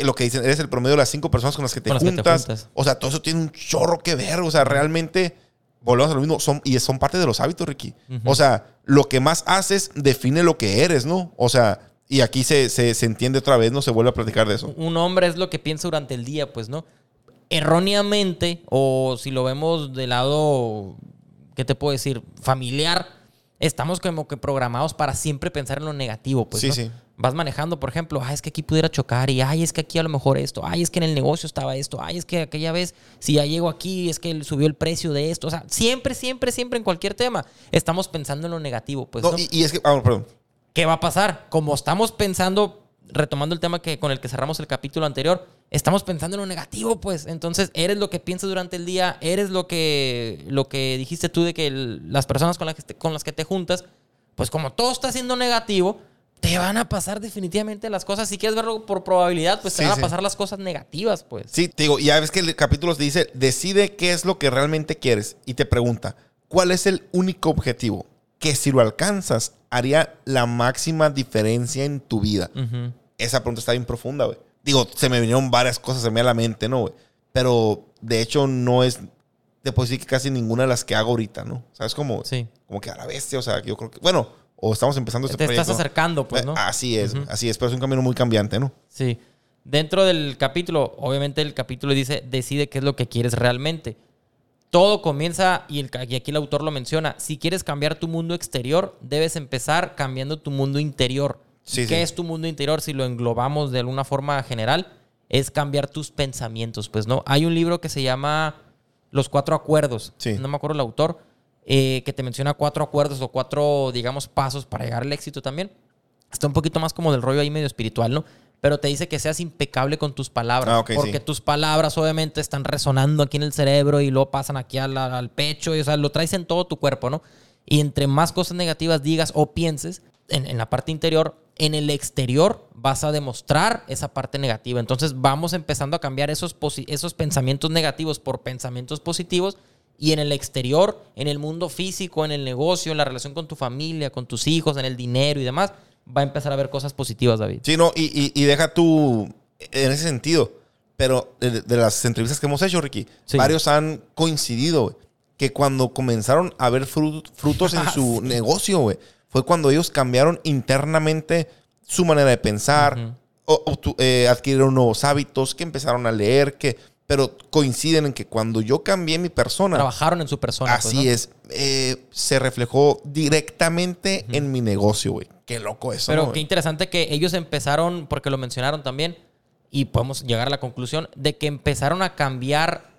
Eh, Lo que dicen, eres el promedio de las cinco personas con las que te, que juntas. O sea, todo eso tiene un chorro que ver. O sea, realmente, volvemos a lo mismo, son, y son parte de los hábitos, Ricky. O sea, lo que más haces define lo que eres, ¿no? O sea, y aquí se, se, se entiende otra vez, no se vuelve a platicar de eso. Un hombre es lo que piensa durante el día, pues, ¿no? Erróneamente, o si lo vemos del lado, ¿qué te puedo decir? Familiar, estamos como que programados para siempre pensar en lo negativo, pues. Sí, ¿no? sí. Vas manejando, por ejemplo, ay, es que aquí pudiera chocar, y ay, es que aquí a lo mejor esto, ay, es que en el negocio estaba esto, ay, es que aquella vez, si ya llego aquí, es que subió el precio de esto. O sea, siempre, siempre, siempre en cualquier tema, estamos pensando en lo negativo, pues. No, ¿no? y, y es que, ah, perdón. ¿Qué va a pasar? Como estamos pensando, retomando el tema que, con el que cerramos el capítulo anterior, estamos pensando en lo negativo, pues. Entonces, eres lo que piensas durante el día, eres lo que, lo que dijiste tú de que el- las personas con las que, te, con las que te juntas, pues como todo está siendo negativo, te van a pasar definitivamente las cosas. Si quieres verlo por probabilidad, pues te Sí, van a pasar las cosas negativas, pues. Sí, te digo, ya ves que el capítulo te dice, decide qué es lo que realmente quieres y te pregunta, ¿cuál es el único objetivo que si lo alcanzas haría la máxima diferencia en tu vida? Esa pregunta está bien profunda, güey. Digo, se me vinieron varias cosas a mí a la mente, ¿no, güey? Pero de hecho no es, te puedo decir que casi ninguna de las que hago ahorita, ¿no? ¿Sabes? Como, Sí. como que a la bestia, o sea, yo creo que, bueno, o estamos empezando este Te estás acercando, pues, ¿no? Eh, Así es, así es, pero es un camino muy cambiante, ¿no? Sí. Dentro del capítulo, obviamente el capítulo dice, decide qué es lo que quieres realmente. Todo comienza, y, el, y aquí el autor lo menciona, si quieres cambiar tu mundo exterior, debes empezar cambiando tu mundo interior. Sí, ¿Qué sí. es tu mundo interior si lo englobamos de alguna forma general? Es cambiar tus pensamientos, pues, ¿no? Hay un libro que se llama Los Cuatro Acuerdos. Sí. No me acuerdo el autor, eh, que te menciona cuatro acuerdos o cuatro, digamos, pasos para llegar al éxito también. Está un poquito más como del rollo ahí medio espiritual, ¿no? Pero te dice que seas impecable con tus palabras. Ah, ok, porque sí. tus palabras obviamente están resonando aquí en el cerebro y luego pasan aquí al, al pecho. Y, o sea, lo traes en todo tu cuerpo, ¿no? Y entre más cosas negativas digas o pienses en, en la parte interior, en el exterior vas a demostrar esa parte negativa. Entonces vamos empezando a cambiar esos, esos pensamientos negativos por pensamientos positivos. Y en el exterior, en el mundo físico, en el negocio, en la relación con tu familia, con tus hijos, en el dinero y demás, va a empezar a ver cosas positivas, David. Sí, no, y, y- y deja tú en ese sentido. Pero de, de las entrevistas que hemos hecho, Ricky, Sí. varios han coincidido, que cuando comenzaron a ver fru- frutos en su negocio, fue cuando ellos cambiaron internamente su manera de pensar, o- eh, adquirieron nuevos hábitos, que empezaron a leer, que, pero coinciden en que cuando yo cambié mi persona, Trabajaron en su persona. pues, así ¿no? es, eh, se reflejó directamente en mi negocio, güey. Qué loco eso, Pero ¿no, qué interesante que ellos empezaron, porque lo mencionaron también, y podemos llegar a la conclusión de que empezaron a cambiar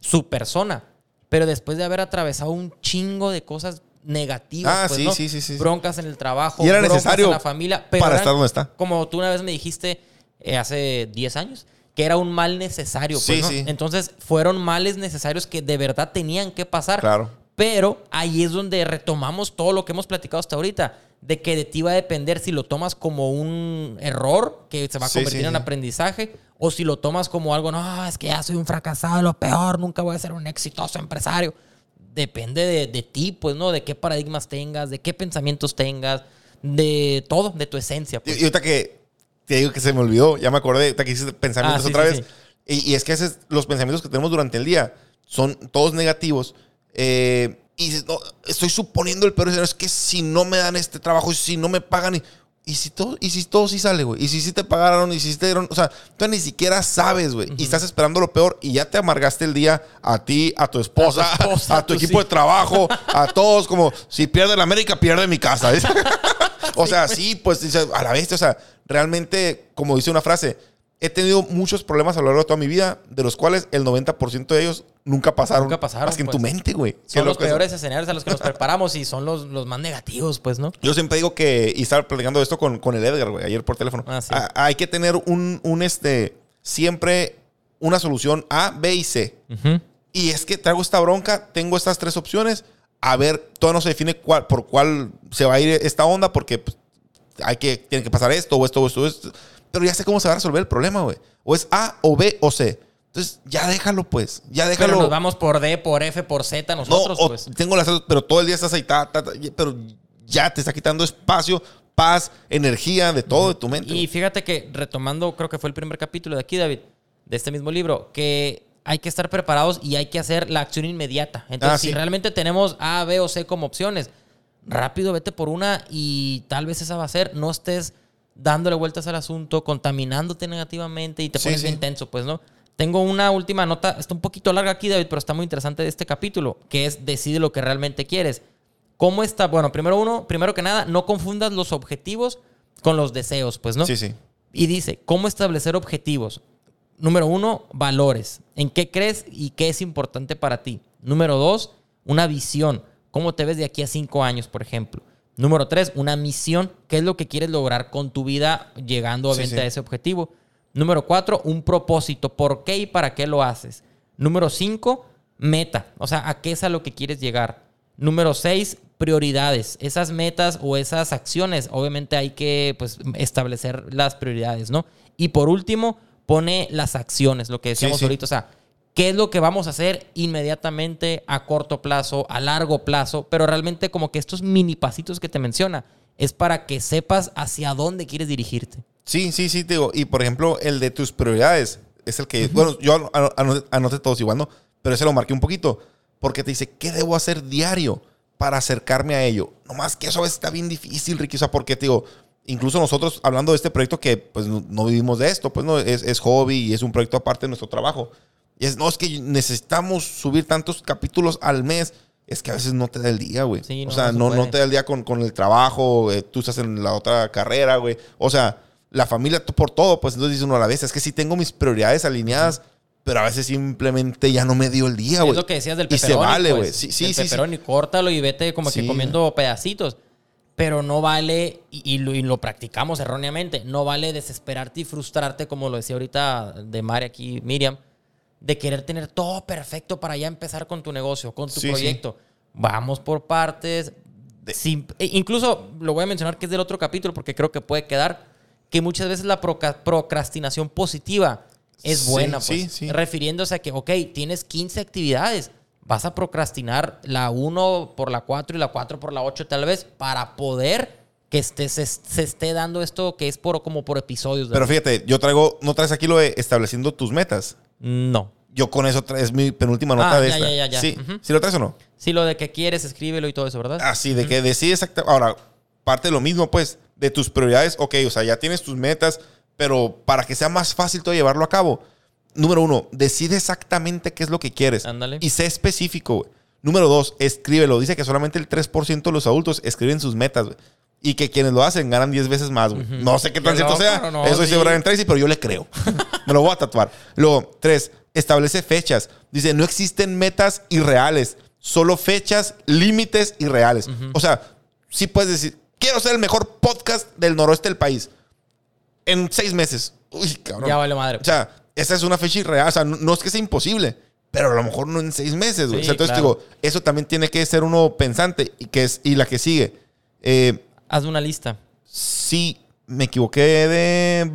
su persona, pero después de haber atravesado un chingo de cosas negativas, Ah, pues, sí, ¿no? sí, sí, sí. broncas en el trabajo, Y era broncas necesario en la familia, pero para eran- estar donde está. Como tú una vez me dijiste eh, hace 10 años, que era un mal necesario, pues, Sí, ¿no? sí. Entonces fueron males necesarios que de verdad tenían que pasar. Claro. Pero ahí es donde retomamos todo lo que hemos platicado hasta ahorita. De que de ti va a depender si lo tomas como un error que se va a Sí, convertir en aprendizaje o si lo tomas como algo, no, es que ya soy un fracasado, lo peor, nunca voy a ser un exitoso empresario. depende de, de ti, pues, ¿no? De qué paradigmas tengas, de qué pensamientos tengas, de todo, de tu esencia. Y, Pues. y ahorita que te digo que se me olvidó, ya me acordé, que hiciste pensamientos Ah, sí, otra sí, vez. Y, y es que ese es- los pensamientos que tenemos durante el día son todos negativos. eh, y no, estoy suponiendo el peor escenario. Es que si no me dan este trabajo, y si no me pagan, y, y si todo, y si todo sí sale, güey. Y si sí te pagaron, y si te dieron. O sea, tú ni siquiera sabes, güey. Y estás esperando lo peor y ya te amargaste el día a ti, a tu esposa, a tu, tú equipo sí. de trabajo, a todos. Como si pierde la América, pierde mi casa. O sea, sí, pues a la vez, o sea, realmente, como dice una frase, he tenido muchos problemas a lo largo de toda mi vida, de los cuales el 90% de ellos nunca pasaron. Nunca pasaron, Más que en pues. tu mente, güey. Son los eso. peores escenarios a los que nos preparamos y son los, los más negativos, pues, ¿no? Yo siempre digo que, y estaba platicando esto con, con el Edgar, güey, ayer por teléfono. Ah, sí. Hay que tener un, un, este, siempre una solución A, B y C. Y es que traigo esta bronca, tengo estas tres opciones. A ver, todavía no se define cuál, por cuál se va a ir esta onda, porque pues, hay que, tiene que pasar esto o esto o esto, o esto. Pero ya sé cómo se va a resolver el problema, güey. O es A o B o C. Entonces, ya déjalo, pues. Ya déjalo. Pero nos vamos por D, por F, por Z no, nosotros, o pues. tengo las pero todo el día estás ahí, ta, ta, ta, pero ya te está quitando espacio, paz, energía de todo de tu mente. Y fíjate que retomando, creo que fue el primer capítulo de aquí, David, de este mismo libro, que hay que estar preparados y hay que hacer la acción inmediata. Entonces, Ah, si realmente tenemos A, B o C como opciones, rápido vete por una y tal vez esa va a ser, no estés dándole vueltas al asunto, contaminándote negativamente y te Sí, pones sí. bien tenso, pues, ¿no? Tengo una última nota, está un poquito larga aquí, David, pero está muy interesante de este capítulo, que es decide lo que realmente quieres. ¿Cómo está? Bueno, primero uno, primero que nada, no confundas los objetivos con los deseos, pues, ¿no? Sí, sí. Y dice, ¿cómo establecer objetivos? Número uno, valores. ¿En qué crees y qué es importante para ti? Número dos, una visión. ¿Cómo te ves de aquí a cinco años, por ejemplo? Número tres, una misión. ¿Qué es lo que quieres lograr con tu vida llegando Sí, sí. a ese objetivo? Número cuatro, un propósito. ¿Por qué y para qué lo haces? Número cinco, meta. O sea, ¿a qué es a lo que quieres llegar? Número seis, prioridades. Esas metas o esas acciones, obviamente hay que pues, establecer las prioridades, ¿no? Y por último, pone las acciones, lo que decíamos sí. ahorita. O sea, ¿qué es lo que vamos a hacer inmediatamente a corto plazo, a largo plazo? Pero realmente como que estos mini pasitos que te menciona es para que sepas hacia dónde quieres dirigirte. Sí, sí, sí, te digo. Y por ejemplo, el de tus prioridades es el que. Bueno, yo ano- ano- anoté, anoté todos igual, ¿no? Pero ese lo marqué un poquito. Porque te dice, ¿qué debo hacer diario para acercarme a ello? Nomás que eso a veces está bien difícil, Ricky. O sea, porque te digo, incluso nosotros hablando de este proyecto que pues no, no vivimos de esto, pues no, es, es hobby y es un proyecto aparte de nuestro trabajo. Y es, no, es que necesitamos subir tantos capítulos al mes. Es que a veces no te da el día, güey. Sí, o no, sea, no no, te da el día con, con el trabajo, eh, tú estás en la otra carrera, güey. O sea, la familia tú por todo, pues entonces dice uno a la vez, es que sí tengo mis prioridades alineadas, pero a veces simplemente ya no me dio el día, güey. Es lo que decías del Y se vale, pues. güey. Sí, sí, El sí, sí. pepperoni, córtalo y vete como que Sí. comiendo pedacitos. Pero no vale, y, y lo, y lo practicamos erróneamente, no vale desesperarte y frustrarte, como lo decía ahorita de Mari aquí, Miriam, de querer tener todo perfecto para ya empezar con tu negocio, con tu Sí, sí. proyecto. Vamos por partes. Sin- e incluso lo voy a mencionar que es del otro capítulo porque creo que puede quedar que muchas veces la procrastinación positiva es Sí, buena. Pues, sí, sí. Refiriéndose a que, ok, tienes 15 actividades. Vas a procrastinar la 1 por la 4 y la 4 por la 8 tal vez para poder que esté, se, se esté dando esto que es por, como por episodios. Pero fíjate, yo traigo, no traes aquí lo de estableciendo tus metas. no. Yo con eso es mi penúltima nota Ah, de ya, esta. ya, ya, ya. Sí. ¿sí lo traes o no? Sí, lo de que quieres, escríbelo y todo eso, ¿verdad? Así, de que decides exactamente. Ahora, parte de lo mismo, pues, de tus prioridades. Ok, o sea, ya tienes tus metas, pero para que sea más fácil todo llevarlo a cabo, número uno, decide exactamente qué es lo que quieres. Ándale. Y sé específico, güey. Número dos, escríbelo. Dice que solamente el 3% de los adultos escriben sus metas, güey. Y que quienes lo hacen ganan 10 veces más, güey. No sé qué tan cierto loco, sea. no, Eso dice sí. Brian Tracy, pero yo le creo. Me lo voy a tatuar. Luego, tres, establece fechas. Dice, no existen metas irreales, solo fechas, límites irreales. O sea, sí puedes decir, quiero ser el mejor podcast del noroeste del país. En seis meses. Uy, cabrón. Ya vale madre. O sea, esa es una fecha irreal. O sea, no, no es que sea imposible, pero a lo mejor no en seis meses, güey. Sí, O sea, entonces claro. digo, eso también tiene que ser uno pensante. Y, que es, y la que sigue. Eh, Haz una lista. sí, me equivoqué de.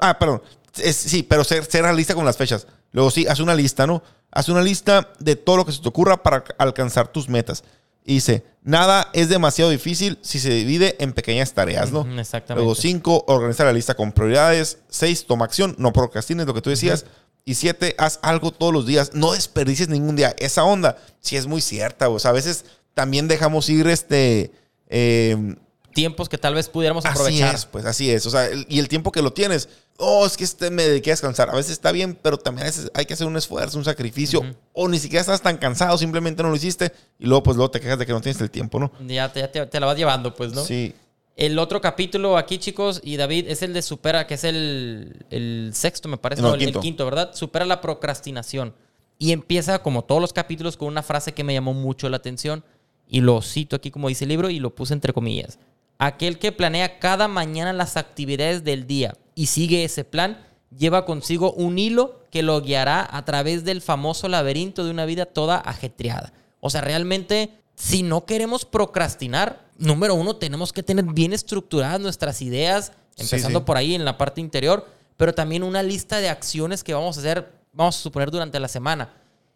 Ah, perdón. Sí, pero ser, ser realista con las fechas. Luego sí, haz una lista, ¿no? Haz una lista de todo lo que se te ocurra para alcanzar tus metas. Y dice, nada es demasiado difícil si se divide en pequeñas tareas, ¿no? Exactamente. Luego cinco, organiza la lista con prioridades. Seis, toma acción, no procrastines, lo que tú decías. Y siete, haz algo todos los días. No desperdicies ningún día. Esa onda sí es muy cierta. O sea, a veces también dejamos ir este... eh, Tiempos que tal vez pudiéramos Así aprovechar. es, pues así es. O sea, el- y el tiempo que lo tienes, oh, es que este me dediqué a descansar. A veces está bien, pero también a veces hay que hacer un esfuerzo, un sacrificio. O ni siquiera estás tan cansado, simplemente no lo hiciste. Y luego, pues luego te quejas de que no tienes el tiempo, ¿no? Ya, te, ya te- te la vas llevando, pues, ¿no? Sí. El otro capítulo aquí, chicos, y David, es el de supera, que es el, el sexto, me parece. No, No, el el, el quinto. quinto, ¿verdad? Supera la procrastinación. Y empieza, como todos los capítulos, con una frase que me llamó mucho la atención. Y lo cito aquí como dice el libro y lo puse entre comillas. Aquel que planea cada mañana las actividades del día y sigue ese plan, lleva consigo un hilo que lo guiará a través del famoso laberinto de una vida toda ajetreada. O sea, realmente, si no queremos procrastinar, número uno, tenemos que tener bien estructuradas nuestras ideas, Sí, empezando sí. por ahí en la parte interior, pero también una lista de acciones que vamos a hacer, vamos a suponer, durante la semana.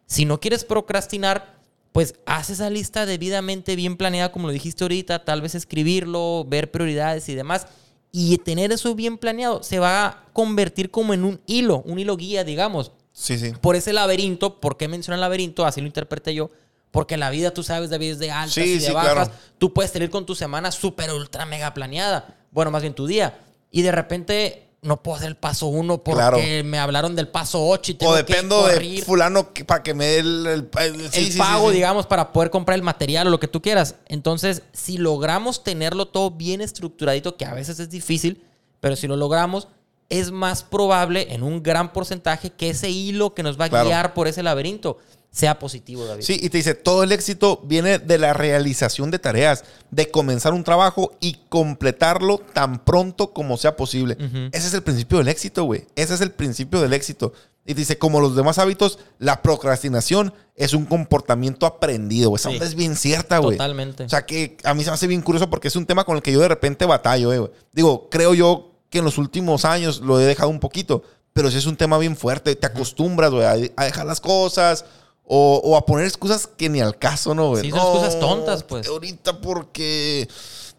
Si no quieres procrastinar, pues haz esa lista debidamente bien planeada, como lo dijiste ahorita, tal vez escribirlo, ver prioridades y demás. Y tener eso bien planeado se va a convertir como en un hilo, un hilo guía, digamos. Sí, sí. Por ese laberinto, ¿por qué menciona el laberinto? Así lo interpreté yo. Porque la vida, tú sabes, David, es de altas Sí, y de sí, bajas. claro. Tú puedes tener con tu semana súper, ultra, mega planeada. Bueno, más bien tu día. Y de repente no puedo hacer el paso uno porque Claro. me hablaron del paso ocho y tengo O que dependo de correr fulano que- para que me dé el, el, el- sí, el sí, sí, pago, sí. digamos, para poder comprar el material o lo que tú quieras. Entonces, si logramos tenerlo todo bien estructuradito, que a veces es difícil, pero si lo logramos, es más probable en un gran porcentaje que ese hilo que nos va a Claro. guiar por ese laberinto sea positivo, David. Sí, y te dice, todo el éxito viene de la realización de tareas, de comenzar un trabajo y completarlo tan pronto como sea posible. Ujú. Ese es el principio del éxito, güey. Ese es el principio del éxito. Y te dice, como los demás hábitos, la procrastinación es un comportamiento aprendido, güey. Esa Sí. es bien cierta, güey. Totalmente. O sea, que a mí se me hace bien curioso porque es un tema con el que yo de repente batallo, eh, güey. Digo, creo yo que en los últimos años lo he dejado un poquito, pero sí es un tema bien fuerte. Te acostumbras, güey, a dejar las cosas o, o a poner excusas que ni al caso, ¿no, güey? Sí, son No, excusas tontas, pues. Ahorita porque,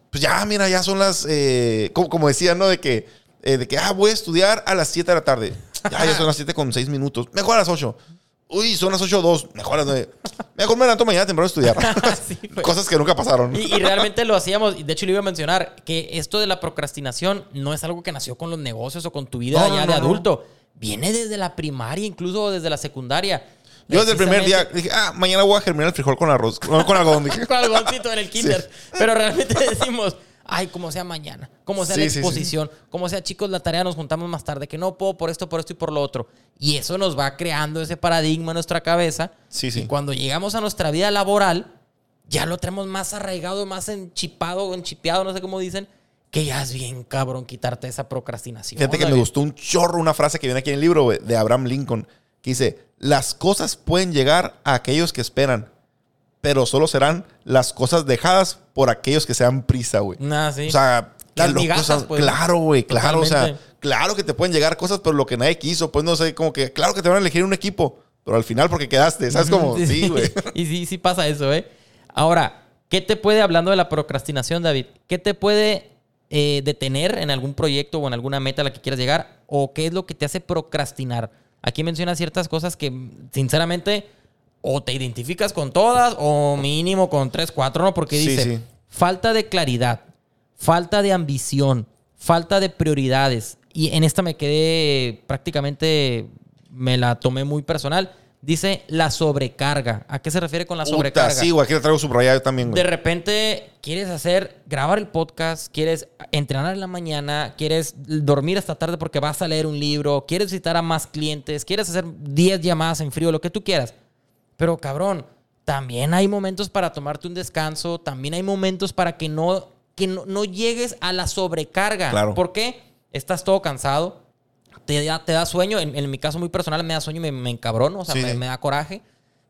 pues ya, mira, ya son las, eh, como, como decía, ¿no? De que, eh, de que, ah, voy a estudiar a las 7 de la tarde. Ya, ya son las 7 con 6 minutos. Mejor a las 8. Uy, son las 8.02. Mejor a las 9. Mejor me levanto mañana temprano a estudiar. Sí. Cosas que nunca pasaron. Y, y realmente lo hacíamos, de hecho le iba a mencionar, que esto de la procrastinación no es algo que nació con los negocios o con tu vida No, ya no, de adulto. Viene desde la primaria, incluso desde la secundaria. Yo desde el primer día dije, ah, mañana voy a germinar el frijol con arroz. Con algodón. Dije, con algodoncito en el kinder. Pero realmente decimos, ay, como sea mañana, como sea la Sí, sí, sí. exposición, como sea chicos, la tarea nos juntamos más tarde, que no puedo por esto, por esto y por lo otro. Y eso nos va creando ese paradigma en nuestra cabeza. Sí, sí. Y cuando llegamos a nuestra vida laboral, ya lo tenemos más arraigado, más enchipado enchipeado, no sé cómo dicen, que ya es bien cabrón quitarte esa procrastinación. Fíjate que me gustó un chorro una frase que viene aquí en el libro de Abraham Lincoln, que dice, las cosas pueden llegar a aquellos que esperan, pero solo serán las cosas dejadas por aquellos que se dan prisa, güey. Nah, sí. O sea, Las migajas, sea, pues. claro, güey, claro, o sea, claro que te pueden llegar cosas, pero lo que nadie quiso, pues no sé, como que, claro que te van a elegir un equipo, pero al final porque quedaste, ¿sabes? Como, sí, güey. y sí, sí pasa eso, ¿eh? Ahora, ¿qué te puede, hablando de la procrastinación, David, qué te puede eh, detener en algún proyecto o en alguna meta a la que quieras llegar? ¿O qué es lo que te hace procrastinar? Aquí menciona ciertas cosas que, sinceramente, o te identificas con todas o mínimo con tres, cuatro, ¿no? Porque Sí, dice, sí. falta de claridad, falta de ambición, falta de prioridades. Y en esta me quedé prácticamente, me la tomé muy personal. Dice la sobrecarga. ¿A qué se refiere con la Puta, sobrecarga? sí, güey, aquí traigo subrayado también, güey. De repente quieres hacer, grabar el podcast, quieres entrenar en la mañana, quieres dormir hasta tarde porque vas a leer un libro, quieres visitar a más clientes, quieres hacer 10 llamadas en frío, lo que tú quieras. Pero cabrón, también hay momentos para tomarte un descanso, también hay momentos para que no, que no, no llegues a la sobrecarga. Claro. ¿Por qué? Estás todo cansado, te da, te da sueño, en, en mi caso muy personal me da sueño y me, me encabrono, o sea, Sí, me, da coraje.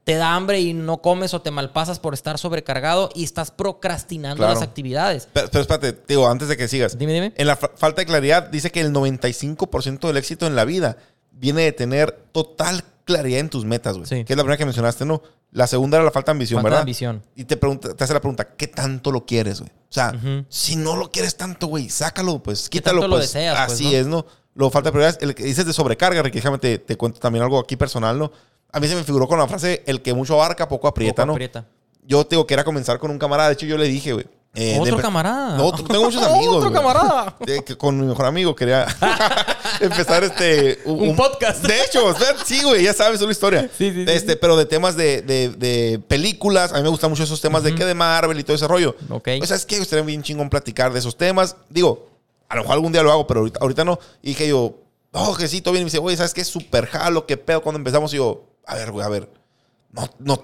Te da hambre y no comes o te malpasas por estar sobrecargado y estás procrastinando Claro. las actividades. Pero, pero espérate, digo, antes de que sigas. Dime, dime. En la fa- falta de claridad dice que el 95% del éxito en la vida viene de tener total claridad en tus metas, güey. Sí. Que es la primera que mencionaste, ¿no? La segunda era la falta de ambición, Falta de ¿verdad? ambición. Y te, pregunta, te hace la pregunta, ¿qué tanto lo quieres, güey? O sea, si no lo quieres tanto, güey, sácalo, pues, ¿Qué quítalo, tanto lo pues. deseas, pues, Así no? es, ¿no? Lo falta de prioridades. El que dices de sobrecarga, Ricky, déjame te, te cuento también algo aquí personal, ¿no? A mí se me figuró con la frase, el que mucho abarca, poco aprieta, Poco ¿no? aprieta. Yo te digo que era comenzar con un camarada. De hecho, yo le dije, güey. eh, Otro de- camarada. No, tengo muchos amigos. Otro camarada. Que con mi mejor amigo quería empezar este... Un podcast. De hecho, o sea, sí, güey, ya sabes, es una historia. Sí, sí, sí, Este, pero de temas de, de- de películas. A mí me gustan mucho esos temas de que de Marvel y todo ese rollo. Ok. O sea, es que estaría bien chingón platicar de esos temas. Digo, a lo mejor algún día lo hago, pero ahorita, ahorita no. Y dije yo, oh, que sí, todo bien. Y me dice, güey, ¿sabes qué? Es súper jalo, qué pedo. Cuando empezamos, y yo, a ver, güey, a ver. No, no,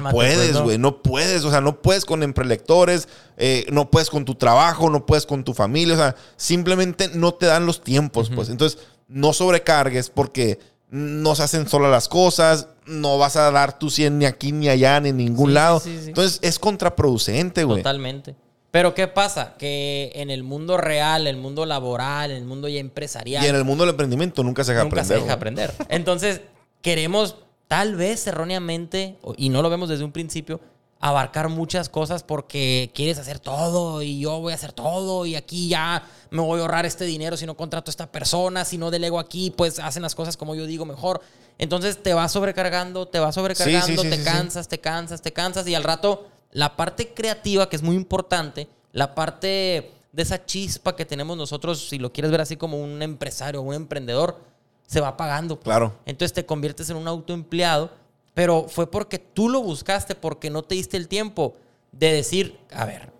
no, puedes, pues, ¿no? güey. No puedes. O sea, no puedes con emprelectores. eh, no puedes con tu trabajo. No puedes con tu familia. O sea, simplemente no te dan los tiempos, pues. Entonces, no sobrecargues porque no se hacen solas las cosas. No vas a dar tu 100 ni aquí ni allá ni en ningún Sí, lado. sí, sí. Entonces, es contraproducente, güey. Totalmente. Pero ¿qué pasa? Que en el mundo real, el mundo laboral, el mundo ya empresarial, Y en el mundo del emprendimiento nunca se deja nunca aprender. se deja aprender. Entonces, queremos, tal vez erróneamente, y no lo vemos desde un principio, abarcar muchas cosas porque quieres hacer todo y yo voy a hacer todo y aquí ya me voy a ahorrar este dinero si no contrato a esta persona, si no delego aquí, pues hacen las cosas como yo digo mejor. Entonces te vas sobrecargando, te vas sobrecargando, Sí, sí, sí, te cansas, te cansas, te cansas y al rato la parte creativa, que es muy importante, la parte de esa chispa que tenemos nosotros, si lo quieres ver así como un empresario o un emprendedor, se va apagando. pues. Claro. Entonces te conviertes en un autoempleado, pero fue porque tú lo buscaste, porque no te diste el tiempo de decir, a ver,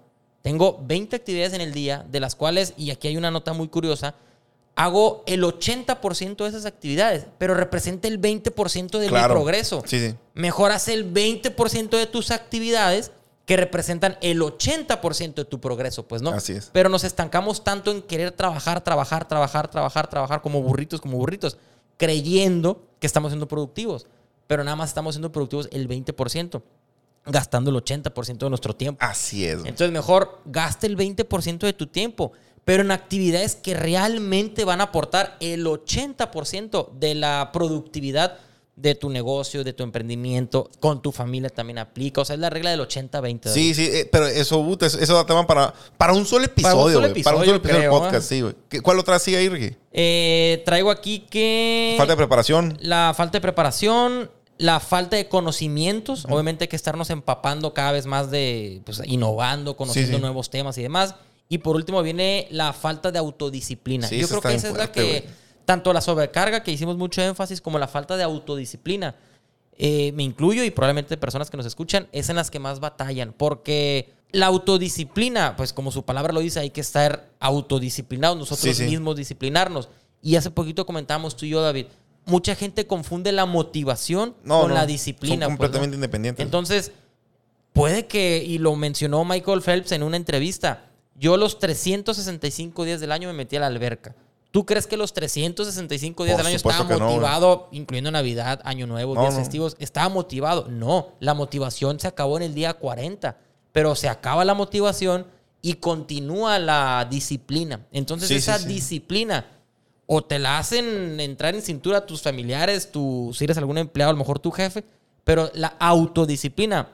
tengo 20 actividades en el día, de las cuales, y aquí hay una nota muy curiosa, hago el 80% de esas actividades, pero representa el 20% de Claro. mi progreso. Sí, sí. Mejor haz el 20% de tus actividades que representan el 80% de tu progreso, pues no. Así es. Pero nos estancamos tanto en querer trabajar, trabajar, trabajar, trabajar, trabajar como burritos, como burritos, creyendo que estamos siendo productivos. Pero nada más estamos siendo productivos el 20%, gastando el 80% de nuestro tiempo. Así es. Entonces mejor gasta el 20% de tu tiempo, pero en actividades que realmente van a aportar el 80% de la productividad de tu negocio, de tu emprendimiento, con tu familia también aplica. O sea, es la regla del 80-20. Sí, sí, eh, pero eso, puta, eso, da tema para, para un solo episodio, Para un solo güey. Para un episodio, solo episodio del creo, podcast, ¿eh? sí, güey. ¿Qué- ¿Cuál otra sigue ahí, Ricky? Eh, traigo aquí que... Falta de preparación. La falta de preparación, la falta de conocimientos. Obviamente hay que estarnos empapando cada vez más de, pues, innovando, conociendo Sí, sí. nuevos temas y demás. Y por último viene la falta de autodisciplina. Sí, Yo creo que esa es la que. Tanto la sobrecarga, que hicimos mucho énfasis, como la falta de autodisciplina. eh, me incluyo y probablemente personas que nos escuchan, es en las que más batallan. Porque la autodisciplina, pues como su palabra lo dice, hay que estar autodisciplinados, nosotros Sí, sí. mismos disciplinarnos. Y hace poquito comentábamos tú y yo, David, mucha gente confunde la motivación No, con no, la disciplina. Son pues, ¿no? completamente independientes. Entonces, puede que, y lo mencionó Michael Phelps en una entrevista, yo los 365 días del año me metí a la alberca. ¿Tú crees que los 365 días Por del año estaba que no, motivado, incluyendo Navidad, Año Nuevo, No, días festivos? ¿Estaba motivado? No, la motivación se acabó en el día 40, pero se acaba la motivación y continúa la disciplina. Entonces, Sí, esa sí. disciplina o te la hacen entrar en cintura tus familiares, tú, si eres algún empleado, a lo mejor tu jefe, pero la autodisciplina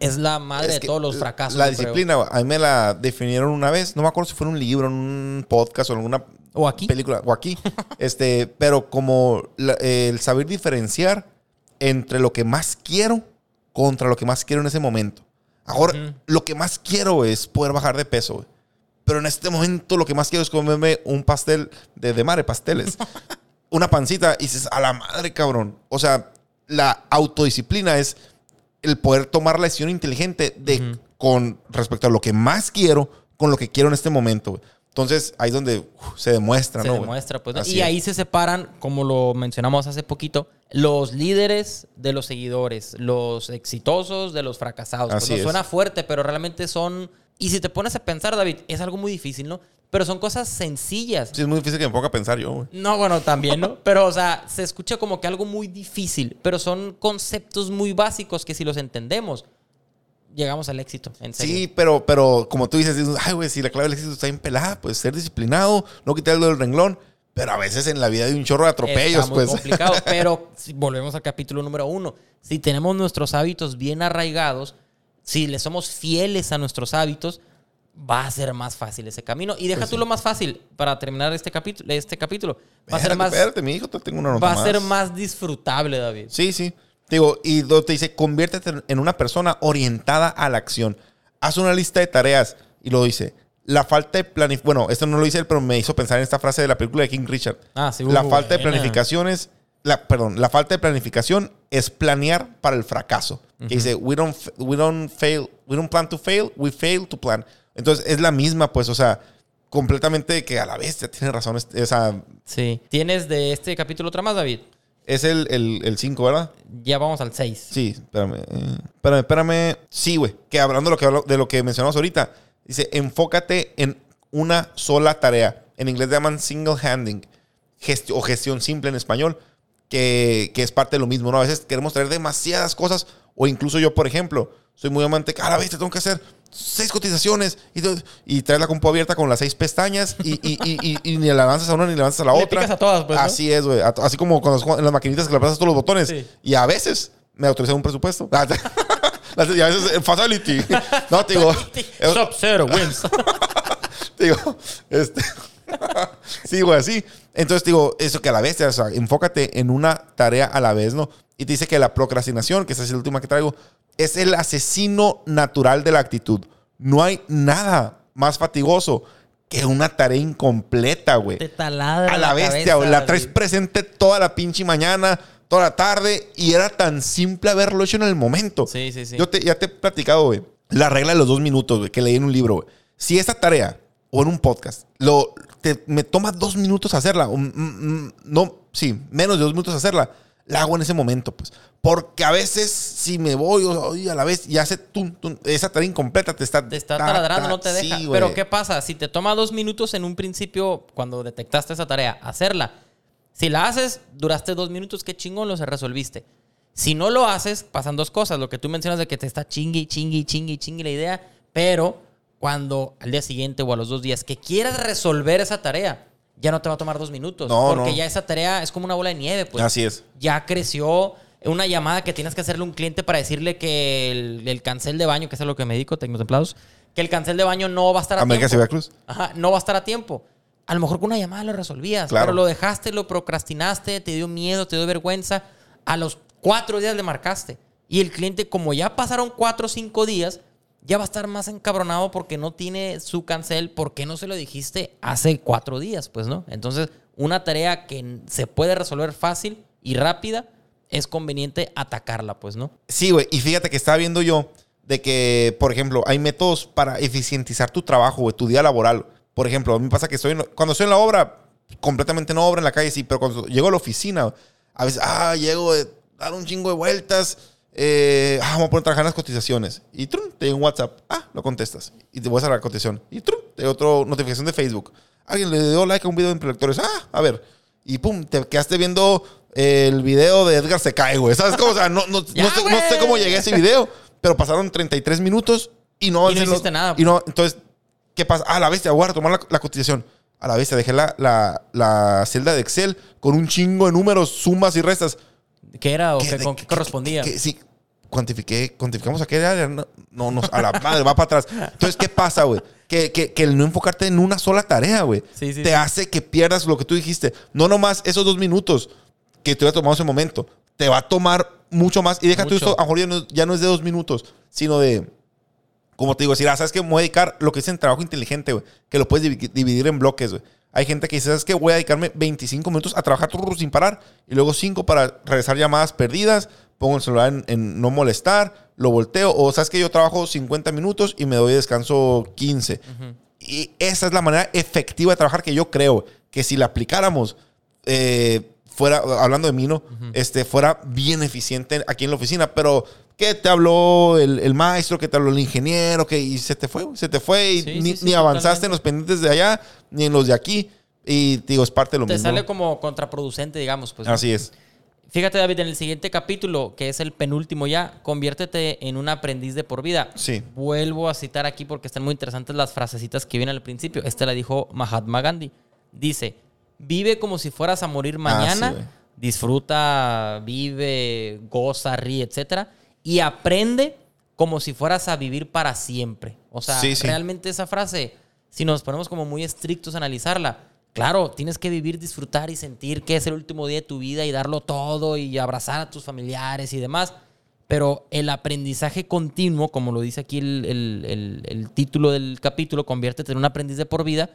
es la madre Es de todos los fracasos. La creo. disciplina, güey, a mí me la definieron una vez. No me acuerdo si fue en un libro, en un podcast o en alguna O aquí. película o aquí. este, pero como la- el saber diferenciar entre lo que más quiero contra lo que más quiero en ese momento. Ahora, Ujú. lo que más quiero es poder bajar de peso, güey. Pero en este momento lo que más quiero es comerme un pastel de, de madre, pasteles. Una pancita y dices, a la madre, cabrón. O sea, la autodisciplina es el poder tomar la decisión inteligente de Ujú. con respecto a lo que más quiero con lo que quiero en este momento. güey. Entonces, ahí es donde uf, se demuestra, se ¿no? güey? demuestra, pues. ¿no? Y es. ahí se separan, como lo mencionamos hace poquito, los líderes de los seguidores, los exitosos de los fracasados. Pues Así no es. suena fuerte, pero realmente son. Y si te pones a pensar, David, es algo muy difícil, ¿no? Pero son cosas sencillas. Sí, es muy difícil que me ponga a pensar yo, güey. No, bueno, también, ¿no? Pero, o sea, se escucha como que algo muy difícil, pero son conceptos muy básicos que si los entendemos, llegamos al éxito. En serio. Sí, pero, pero como tú dices, ay, güey, si la clave del éxito está bien pelada, pues ser disciplinado, no quitarlo del renglón. Pero a veces en la vida hay un chorro de atropellos, Está muy pues. complicado. Pero si volvemos al capítulo número uno. Si tenemos nuestros hábitos bien arraigados, si le somos fieles a nuestros hábitos, va a ser más fácil ese camino. Y deja Pues tú sí. lo más fácil para terminar este capítulo. Este capítulo. Va a ser Espérate, más, espérate, mi hijo, te tengo una nota va a ser más. más disfrutable, David. Sí, sí. Digo, y te dice, conviértete en una persona orientada a la acción. Haz una lista de tareas. Y lo dice, la falta de planificación. Bueno, esto no lo dice él, pero me hizo pensar en esta frase de la película de King Richard. Ah, sí, la uh, falta de buena. planificación es. La, perdón, la falta de planificación es planear para el fracaso. Que dice, we don't, we don't fail, we don't plan to fail, we fail to plan. Entonces es la misma, pues, o sea, completamente que a la ya tiene razón. es- Esa, Sí. ¿Tienes de este capítulo otra más, David? Es el 5, ¿verdad? Ya vamos al 6. Sí, espérame. eh, espérame, espérame. Sí, güey. Que hablando de lo que, hablo- de lo que mencionamos ahorita, dice, enfócate en una sola tarea. En inglés llaman single handing gesti- o gestión simple en español, que, que es parte de lo mismo, ¿no? A veces queremos traer demasiadas cosas, o incluso yo, por ejemplo, soy muy amante, a la vez te tengo que hacer seis cotizaciones y, y traes la compu abierta con las seis pestañas y, ni le avanzas a una ni le avanzas a la Le otra. picas a todas, pues, ¿no? Así es, güey. Así como cuando en las maquinitas que le pasas todos los botones. Sí. Y a veces me autorizan un presupuesto. y a veces eh, facility. No, te digo. eh, Sub Zero wins. digo, este. sí, güey, así. Entonces, digo, eso que a la vez, o sea, enfócate en una tarea a la vez, ¿no? Y te dice que la procrastinación, que esa es la última que traigo, es el asesino natural de la actitud. No hay nada más fatigoso que una tarea incompleta, güey. Te taladra A la bestia, cabeza, güey. La traes presente toda la pinche mañana, toda la tarde, y era tan simple haberlo hecho en el momento. Sí, sí, sí. Yo te, ya te he platicado, güey. La regla de los dos minutos, güey, que leí en un libro, güey. Si esta tarea o en un podcast lo, te- me toma dos minutos hacerla, o, mm, mm, no, sí, menos de dos minutos hacerla, la hago en ese momento, pues. Porque a veces, si me voy o- a la vez, ya hace tum, tum, esa tarea incompleta te está. Te está ta, taladrando, ta, no te deja. sí. Pero ¿qué pasa? Si te toma dos minutos en un principio, cuando detectaste esa tarea, hacerla. Si la haces, duraste dos minutos, qué chingón lo se resolviste. Si no lo haces, pasan dos cosas. Lo que tú mencionas de que te está chingui, chingui, chingui, chingui la idea. Pero cuando al día siguiente o a los dos días que quieras resolver esa tarea, ya no te va a tomar dos minutos. No, porque no. ya esa tarea es como una bola de nieve. Pues Así es. ya creció una llamada que tienes que hacerle a un cliente para decirle que el, el cancel de baño, que es a lo que me dedico, tecnotemplados, que el cancel de baño no va a estar a América tiempo. Ajá, no va a estar a tiempo. A lo mejor con una llamada lo resolvías, Claro. pero lo dejaste, lo procrastinaste, te dio miedo, te dio vergüenza. A los cuatro días le marcaste. Y el cliente, como ya pasaron cuatro o cinco días, ya va a estar más encabronado porque no tiene su cancel. ¿Por qué no se lo dijiste hace cuatro días? Pues no. Entonces, una tarea que se puede resolver fácil y rápida, es conveniente atacarla, pues, ¿no? Sí, güey. Y fíjate que estaba viendo yo de que, por ejemplo, hay métodos para eficientizar tu trabajo, güey, tu día laboral. Por ejemplo, a mí me pasa que estoy cuando estoy en la obra, completamente no obra en la calle, sí, pero cuando llego a la oficina, a veces, ah, llego de dar un chingo de vueltas, eh, ah, vamos a poner a trabajar en las cotizaciones. Y trum, te llega un WhatsApp, ah, lo contestas. Y te vas a la cotización. Y trum, te llega otra notificación de Facebook. Alguien le dio like a un video de prelectores. Ah, a ver. Y pum, te quedaste viendo el video de Edgar se cae, güey. ¿Sabes cómo? O sea, no, no, Ya, no sé, no sé cómo llegué a ese video, pero pasaron 33 minutos y no, Y no hiciste nada, Y no, entonces, ¿qué pasa? Ah, la bestia, voy a retomar la, la cotización. A la bestia, dejé la, la, la celda de Excel con un chingo de números, sumas y restas. ¿Qué era o ¿Qué- con qué correspondía? sí, cuantifiqué, cuantificamos a qué área. No, no, no, a la madre, va para atrás. Entonces, ¿qué pasa, güey? Que, que, que el no enfocarte en una sola tarea, güey, Sí, sí, te sí. hace que pierdas lo que tú dijiste. No nomás esos dos minutos que te hubiera tomado ese momento. Te va a tomar mucho más. Y déjate esto, a lo mejor ya no, ya no es de dos minutos, sino de, como te digo, decir, ah, ¿sabes qué? Me voy a dedicar lo que es en trabajo inteligente, güey. Que lo puedes divi- dividir en bloques, güey. Hay gente que dice, ¿sabes qué? Voy a dedicarme 25 minutos a trabajar sin parar y luego 5 para regresar llamadas perdidas. Pongo el celular en, en no molestar, lo volteo. O, ¿sabes qué? Yo trabajo 50 minutos y me doy descanso 15. Y esa es la manera efectiva de trabajar que yo creo que si la aplicáramos, eh, fuera, hablando de mí, ¿no? este, fuera bien eficiente aquí en la oficina. Pero, ¿qué te habló el, el maestro? ¿Qué te habló el ingeniero? que Y se te fue, se te fue y Sí, ni, sí, sí, ni avanzaste totalmente. en los pendientes de allá, ni en los de aquí. Y, digo, es parte de lo Te mismo. sale ¿no? como contraproducente, digamos. Pues, Así es. Fíjate, David, en el siguiente capítulo, que es el penúltimo ya, conviértete en un aprendiz de por vida. Sí. Vuelvo a citar aquí porque están muy interesantes las frasecitas que vienen al principio. Esta la dijo Mahatma Gandhi. Dice, vive como si fueras a morir Ah, mañana. sí, disfruta, vive, goza, ríe, etcétera. Y aprende como si fueras a vivir para siempre. O sea, Sí, sí. realmente esa frase, si nos ponemos como muy estrictos a analizarla, claro, tienes que vivir, disfrutar y sentir que es el último día de tu vida y darlo todo y abrazar a tus familiares y demás. Pero el aprendizaje continuo, como lo dice aquí el, el- el- el título del capítulo, conviértete en un aprendiz de por vida,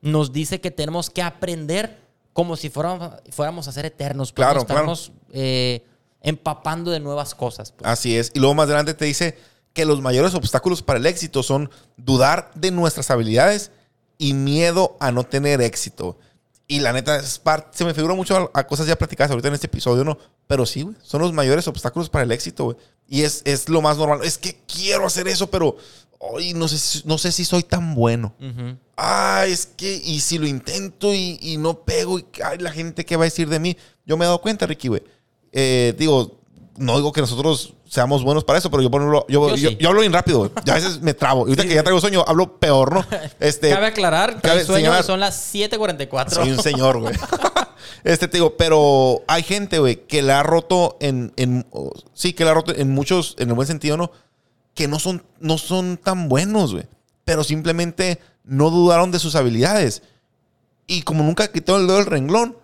nos dice que tenemos que aprender como si fuéramos, fuéramos a ser eternos. Claro, estamos eh, empapando de nuevas cosas. pues. Así es. Y luego más adelante te dice que los mayores obstáculos para el éxito son dudar de nuestras habilidades y miedo a no tener éxito. Y la neta, es parte, se me figura mucho a, a cosas ya platicadas ahorita en este episodio, ¿no? Pero sí, güey, son los mayores obstáculos para el éxito, güey. Y es, es lo más normal. Es que quiero hacer eso, pero hoy no sé, si- no sé si soy tan bueno. Ujú. Ah, es que, y si lo intento y, y no pego, y ay, la gente, ¿qué va a decir de mí? Yo me he dado cuenta, Ricky, güey. Eh, digo, no digo que nosotros seamos buenos para eso, pero yo, por ejemplo, yo, Yo yo, sí. yo hablo bien rápido, güey. Yo a veces me trabo. Y ahorita que ya traigo sueño, hablo peor, ¿no? Este, Cabe aclarar que el sueño son las 7.44. soy un señor, güey. Este, te digo, pero hay gente, güey, que la ha roto en, en- sí, que la ha roto en muchos, en el buen sentido, ¿no? Que no son, no son tan buenos, güey. Pero simplemente no dudaron de sus habilidades. Y como nunca quitaron el dedo del renglón,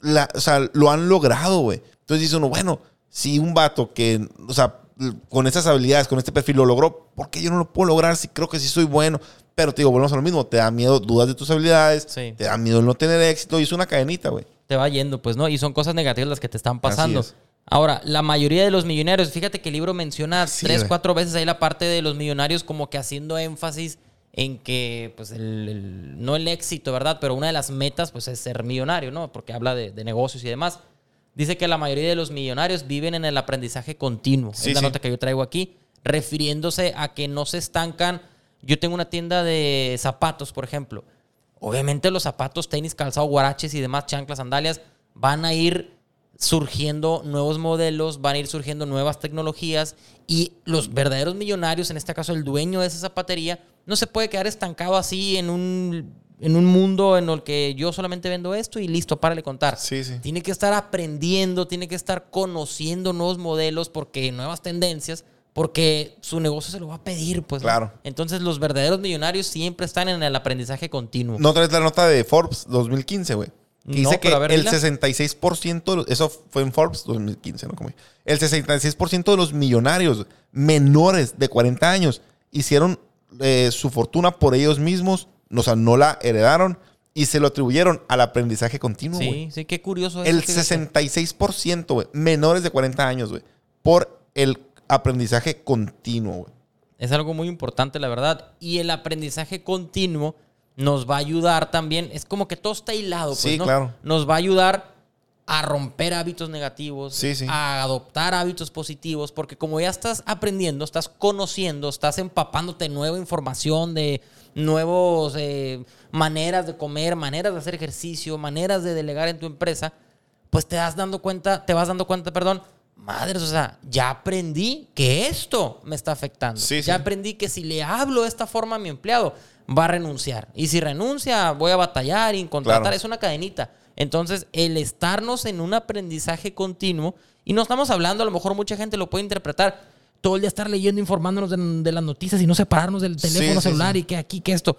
la- o sea, lo han logrado, güey. Entonces dice uno, bueno, si un vato que, o sea, con estas habilidades, con este perfil lo logró, ¿por qué yo no lo puedo lograr si creo que sí soy bueno? Pero te digo, volvemos a lo mismo, te da miedo, dudas de tus habilidades, Sí. te da miedo el no tener éxito y es una cadenita, güey. te va yendo, pues, ¿no? Y son cosas negativas las que te están pasando. Es. Ahora, la mayoría de los millonarios, fíjate que el libro menciona Sí, tres, güey. cuatro veces ahí la parte de los millonarios como que haciendo énfasis en que, pues, el, el- no el éxito, ¿verdad? Pero una de las metas, pues, es ser millonario, ¿no? Porque habla de, de negocios y demás. Dice que la mayoría de los millonarios viven en el aprendizaje continuo. Sí, es la sí. nota que yo traigo aquí, refiriéndose a que no se estancan. Yo tengo una tienda de zapatos, por ejemplo. Obviamente los zapatos, tenis, calzado, guaraches y demás, chanclas, sandalias, van a ir surgiendo nuevos modelos, van a ir surgiendo nuevas tecnologías y los verdaderos millonarios, en este caso el dueño de esa zapatería, no se puede quedar estancado así en un, en un mundo en el que yo solamente vendo esto y listo, párale contar. Sí, sí. Tiene que estar aprendiendo, tiene que estar conociendo nuevos modelos, porque nuevas tendencias, porque su negocio se lo va a pedir, pues. ¿no? Claro. Entonces, los verdaderos millonarios siempre están en el aprendizaje continuo. No traes la nota de Forbes 2015, güey. Que No, dice que ver, el dila. 66%, de los- eso fue en Forbes 2015, ¿no? Como- el 66% de los millonarios menores de 40 años hicieron eh, su fortuna por ellos mismos, o sea, no la heredaron y se lo atribuyeron al aprendizaje continuo, sí, sí, qué curioso. El fíjate. 66%, güey, menores de 40 años, güey, por el aprendizaje continuo, güey. Es algo muy importante, la verdad. Y el aprendizaje continuo nos va a ayudar también. Es como que todo está hilado, pues, Sí, ¿no? claro. Nos va a ayudar a romper hábitos negativos, Sí, sí. a adoptar hábitos positivos, porque como ya estás aprendiendo, estás conociendo, estás empapándote nueva información, de nuevos eh, maneras de comer, maneras de hacer ejercicio, maneras de delegar en tu empresa, pues te das dando cuenta, te vas dando cuenta, perdón, madres, o sea, ya aprendí que esto me está afectando. Sí, ya sí. aprendí que si le hablo de esta forma a mi empleado, va a renunciar. Y si renuncia, voy a batallar y contratar. Claro. Es una cadenita. Entonces, el estarnos en un aprendizaje continuo, y no estamos hablando, a lo mejor mucha gente lo puede interpretar, todo el día estar leyendo, informándonos de, de las noticias y no separarnos del teléfono sí, celular sí. y que aquí, que esto.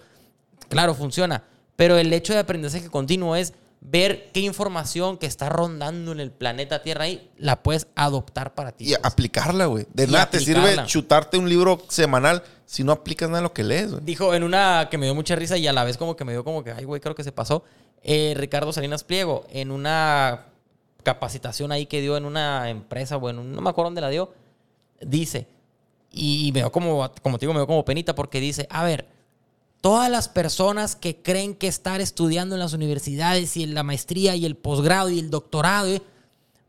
Claro, funciona. Pero el hecho de aprendizaje continuo es ver qué información que está rondando en el planeta Tierra ahí la puedes adoptar para ti. Y aplicarla, güey. De Y nada te sirve chutarte un libro semanal si no aplicas nada de lo que lees, güey. Dijo en una que me dio mucha risa y a la vez como que me dio como que, ay, güey, creo que se pasó. eh, Ricardo Salinas Pliego, en una capacitación ahí que dio en una empresa, bueno, no me acuerdo dónde la dio, dice, y me dio como, como te digo, me dio como penita porque dice, a ver, todas las personas que creen que estar estudiando en las universidades y en la maestría y el posgrado y el doctorado eh,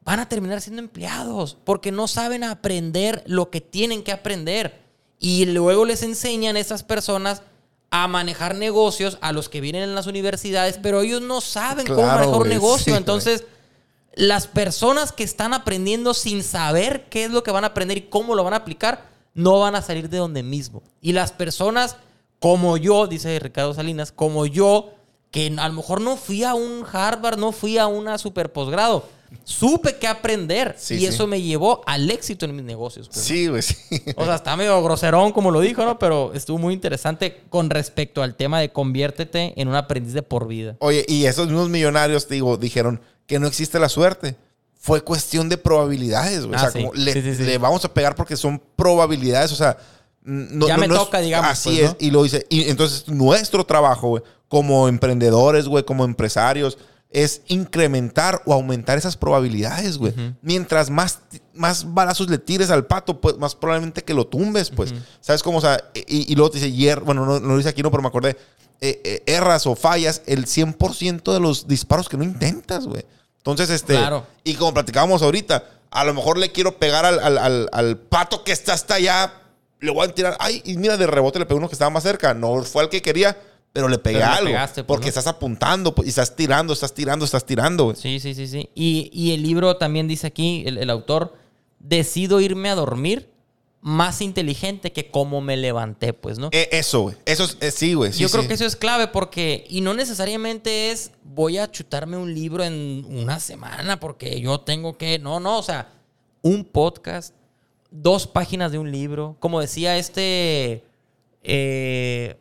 van a terminar siendo empleados porque no saben aprender lo que tienen que aprender. Y luego les enseñan a estas personas a manejar negocios a los que vienen en las universidades, pero ellos no saben cómo manejar un negocio. sí. Entonces, las personas que están aprendiendo sin saber qué es lo que van a aprender y cómo lo van a aplicar, no van a salir de donde mismo. Y las personas como yo, dice Ricardo Salinas, como yo, que a lo mejor no fui a un Harvard, no fui a una super posgrado. Supe qué aprender Sí, y sí. eso me llevó al éxito en mis negocios. pues. Sí, güey, sí. O sea, está medio groserón, como lo dijo, ¿no? Pero estuvo muy interesante con respecto al tema de conviértete en un aprendiz de por vida. Oye, y esos mismos millonarios, digo, dijeron que no existe la suerte. Fue cuestión de probabilidades, güey. Ah, o sea, sí. como le, Sí, sí, le vamos a pegar porque son probabilidades, o sea... No, Ya no- me no es- toca, digamos, Así pues, es. ¿no? Y lo dice. Y entonces, nuestro trabajo, güey, como emprendedores, güey, como empresarios, es incrementar o aumentar esas probabilidades, güey. Mientras más, más balazos le tires al pato, pues más probablemente que lo tumbes, pues. ¿Sabes cómo? O sea, y, y luego te dice, hier, bueno, no, no lo dice aquí, no, pero me acordé. eh, eh, erras o fallas el 100% de los disparos que no intentas, güey. Entonces, este. Claro. Y como platicábamos ahorita, a lo mejor le quiero pegar al, al- al- al pato que está hasta allá. Le voy a tirar. Ay, y mira, de rebote le pegó uno que estaba más cerca. No fue al que quería, pero le pegué Pero le algo. pegaste, pues, porque ¿no? estás apuntando pues, y estás tirando, estás tirando, estás tirando, güey. Sí, sí, sí, sí. Y, y el libro también dice aquí, el, el autor, decido irme a dormir más inteligente que como me levanté, pues, ¿no? Eh, eso, güey. Eso es, eh, sí, güey. sí, Yo creo sí. que eso es clave porque, y no necesariamente es voy a chutarme un libro en una semana porque yo tengo que, no, no, o sea, un podcast, dos páginas de un libro, como decía este, eh,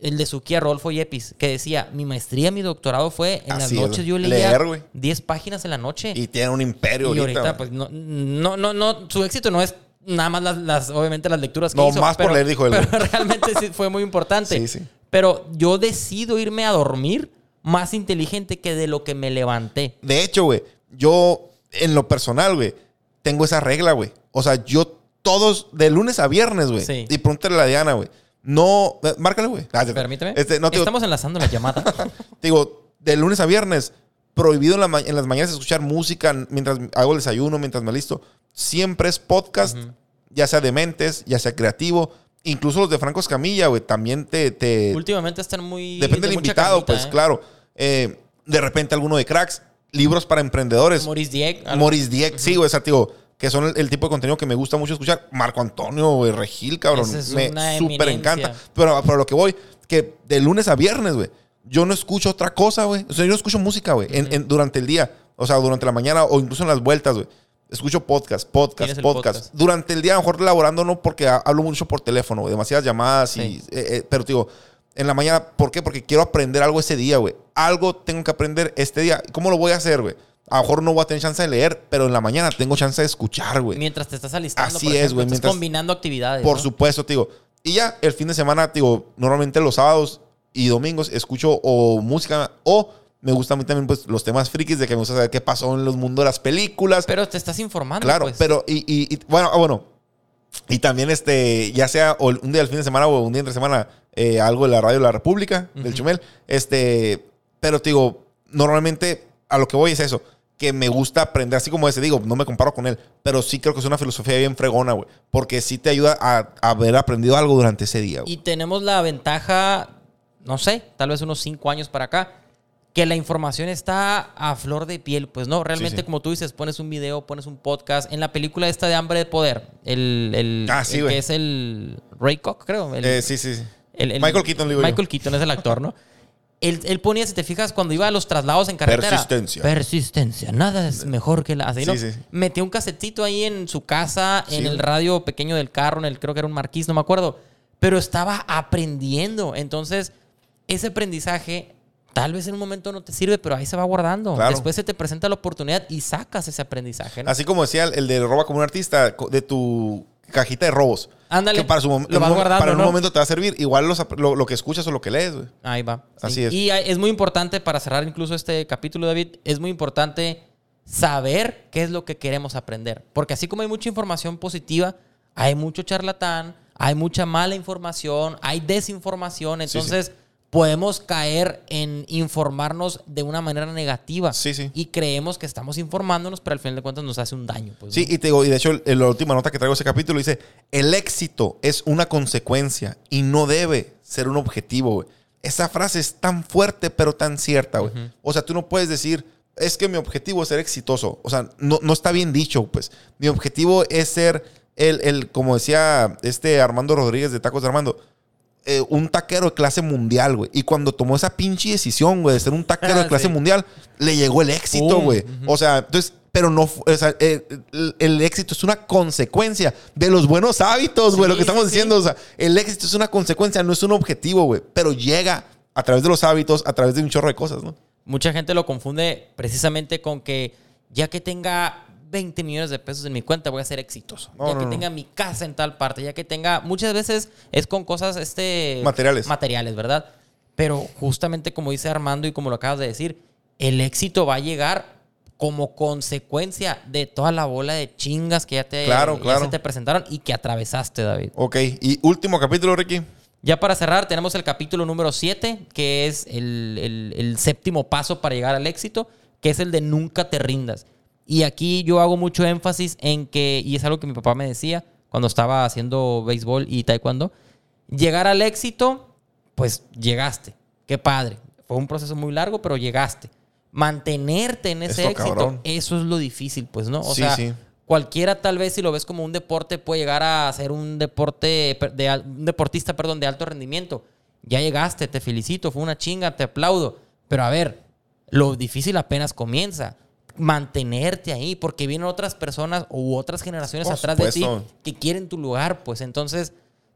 el de Suquía, Rolfo Yepis, que decía, mi maestría, mi doctorado fue en las Así es, noches, güey. yo leía Leer, güey. 10 páginas en la noche. Y tiene un imperio Y ahorita. pues, no, no, no, no, su éxito no es nada más las, las- obviamente, las lecturas que No, hizo. más por leer, dijo él, Pero realmente sí fue muy importante. Sí, sí. Pero yo decido irme a dormir más inteligente que de lo que me levanté. De hecho, güey, yo en lo personal, güey, tengo esa regla, güey. O sea, yo todos, de lunes a viernes, güey. Sí. Y pregúntale a la Diana, güey. No, eh, márcale, güey. Ah, te- Permíteme. Este, no, digo, Estamos enlazando la llamada. digo, de lunes a viernes, prohibido en, la en las mañanas escuchar música mientras hago el desayuno, mientras me listo. Siempre es podcast, ya sea de mentes, ya sea creativo. Incluso los de Franco Escamilla, güey, también te... te Últimamente están muy. depende de del invitado, pues ¿eh? claro. Eh, de repente alguno de cracks, libros para emprendedores. Maurice Dieck. algo- Morris Dieck, sí, güey, o sea, digo, que son el, el tipo de contenido que me gusta mucho escuchar. Marco Antonio, güey, Regil, cabrón. Es me súper encanta. Pero, pero lo que voy, que de lunes a viernes, güey, yo no escucho otra cosa, güey. O sea, yo no escucho música, güey, en- en- durante el día. O sea, durante la mañana o incluso en las vueltas, güey. Escucho podcast, podcast, podcast. podcast. Durante el día, a lo mejor laborando, no porque ha- hablo mucho por teléfono, demasiadas llamadas. Y, Sí. eh, eh, pero, te digo, en la mañana, ¿por qué? Porque quiero aprender algo ese día, güey. Algo tengo que aprender este día. ¿Cómo lo voy a hacer, güey? A lo mejor no voy a tener chance de leer, pero en la mañana tengo chance de escuchar, güey. Mientras te estás alistando. Así por es, güey, Estás mientras- combinando actividades. Por ¿no? supuesto, te digo. Y ya el fin de semana, te digo, normalmente los sábados y domingos escucho o música o me gustan a mí también pues los temas frikis de que me gusta saber qué pasó en los mundos de las películas. Pero te estás informando. claro, pues. pero y, y- y- bueno, ah, bueno. Y también este, ya sea un día del fin de semana o un día entre semana, eh, algo de la radio de la República, del Chumel. Este, pero te digo, normalmente a lo que voy es eso. Que me gusta aprender, así como ese, digo, no me comparo con él, pero sí creo que es una filosofía bien fregona, güey. Porque sí te ayuda a, a haber aprendido algo durante ese día, güey. Y tenemos la ventaja, no sé, tal vez unos cinco años para acá, que la información está a flor de piel. Pues no, realmente, sí. como tú dices, pones un video, pones un podcast. En la película esta de Hambre de Poder, el, el, Ah, sí, el que es el Ray Koch, creo. el- Eh, sí, sí, sí. el- el- Michael Keaton, digo yo. Michael Keaton es el actor, ¿no? Él, él ponía, si te fijas, cuando iba a los traslados en carretera. Persistencia. Persistencia. Nada es mejor que la. Así, ¿no? Sí, sí, sí. Metía un casetito ahí en su casa, en el radio pequeño del carro, en el creo que era un marquís, no me acuerdo. Pero estaba aprendiendo. Entonces, ese aprendizaje tal vez en un momento no te sirve, pero ahí se va guardando. Claro. Después se te presenta la oportunidad y sacas ese aprendizaje. ¿no? Así como decía el, el de roba como un artista, de tu cajita de robos. Ándale. Que para, su Lo vas guardando, para un ¿no? momento te va a servir. Igual los lo, lo que escuchas o lo que lees, güey. Ahí va. sí. Así es. Y es muy importante, para cerrar incluso este capítulo, David, es muy importante saber qué es lo que queremos aprender. Porque así como hay mucha información positiva, hay mucho charlatán, hay mucha mala información, hay desinformación. Sí, sí. Podemos caer en informarnos de una manera negativa. Sí, sí. Y creemos que estamos informándonos, pero al final de cuentas nos hace un daño. pues, Sí, ¿no? y te digo, y de hecho, en la última nota que traigo ese capítulo dice: el éxito es una consecuencia y no debe ser un objetivo, güey. Esa frase es tan fuerte, pero tan cierta, güey. O sea, tú no puedes decir, es que mi objetivo es ser exitoso. O sea, no, no está bien dicho, pues. Mi objetivo es ser el, el, como decía este Armando Rodríguez de Tacos de Armando, eh, un taquero de clase mundial, güey. Y cuando tomó esa pinche decisión, güey, de ser un taquero de clase Sí. mundial, le llegó el éxito, güey. O sea, entonces, pero no, o sea, eh, el, el éxito es una consecuencia de los buenos hábitos, güey, Sí, lo que estamos sí. diciendo. O sea, el éxito es una consecuencia, no es un objetivo, güey. Pero llega a través de los hábitos, a través de un chorro de cosas, ¿no? Mucha gente lo confunde precisamente con que ya que tenga 20 millones de pesos en mi cuenta voy a ser exitoso. No, ya no, que no. tenga mi casa en tal parte, ya que tenga... Muchas veces es con cosas este... Materiales. Materiales, ¿verdad? Pero justamente como dice Armando y como lo acabas de decir, el éxito va a llegar como consecuencia de toda la bola de chingas que ya te, Claro, ya claro. se te presentaron y que atravesaste, David. Ok, y último capítulo, Ricky. Ya para cerrar, tenemos el capítulo número 7, que es el, el- el séptimo paso para llegar al éxito, que es el de nunca te rindas. Y aquí yo hago mucho énfasis en que, y es algo que mi papá me decía cuando estaba haciendo béisbol y taekwondo, llegar al éxito, pues llegaste. Qué padre. Fue un proceso muy largo, pero llegaste. Mantenerte en ese Esto, éxito, cabrón. eso es lo difícil, pues, ¿no? O Sí, sea, sí. cualquiera tal vez si lo ves como un deporte puede llegar a ser un deporte de un deportista, perdón, de alto rendimiento. Ya llegaste, te felicito, fue una chinga, te aplaudo. Pero a ver, lo difícil apenas comienza. Mantenerte ahí, porque vienen otras personas u otras generaciones Por atrás de ti que quieren tu lugar, pues entonces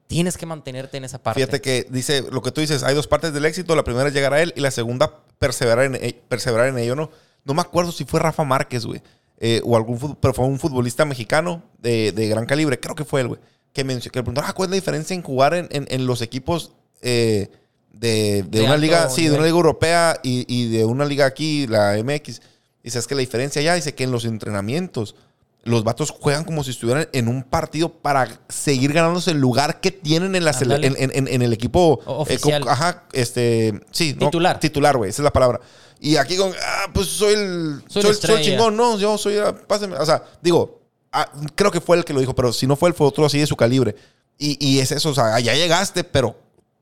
tienes que mantenerte en esa parte. Fíjate que dice lo que tú dices, hay dos partes del éxito. La primera es llegar a él y la segunda, perseverar en, e- perseverar en ello, ¿no? No me acuerdo si fue Rafa Márquez, güey. eh, o algún pero fue un futbolista mexicano de, de gran calibre, creo que fue él, güey. Que, mencionó, que le preguntó, ah, ¿cuál es la diferencia en jugar en, en- en los equipos eh, de, de De una liga, sí, de una liga europea y, y de una liga aquí, la MX? Dice, es que la diferencia ya, dice que en los entrenamientos los vatos juegan como si estuvieran en un partido para seguir ganándose el lugar que tienen en, la en, en- en- el equipo. Eh, oficial. ajá, este, sí. no, Titular. titular, güey, esa es la palabra. Y aquí con, ah, pues soy el, Soy soy, soy el chingón, no, yo soy, ah, pásame. O sea, digo, ah, creo que fue el que lo dijo, pero si no fue él, fue otro así de su calibre. Y, y es eso, o sea, ya llegaste, pero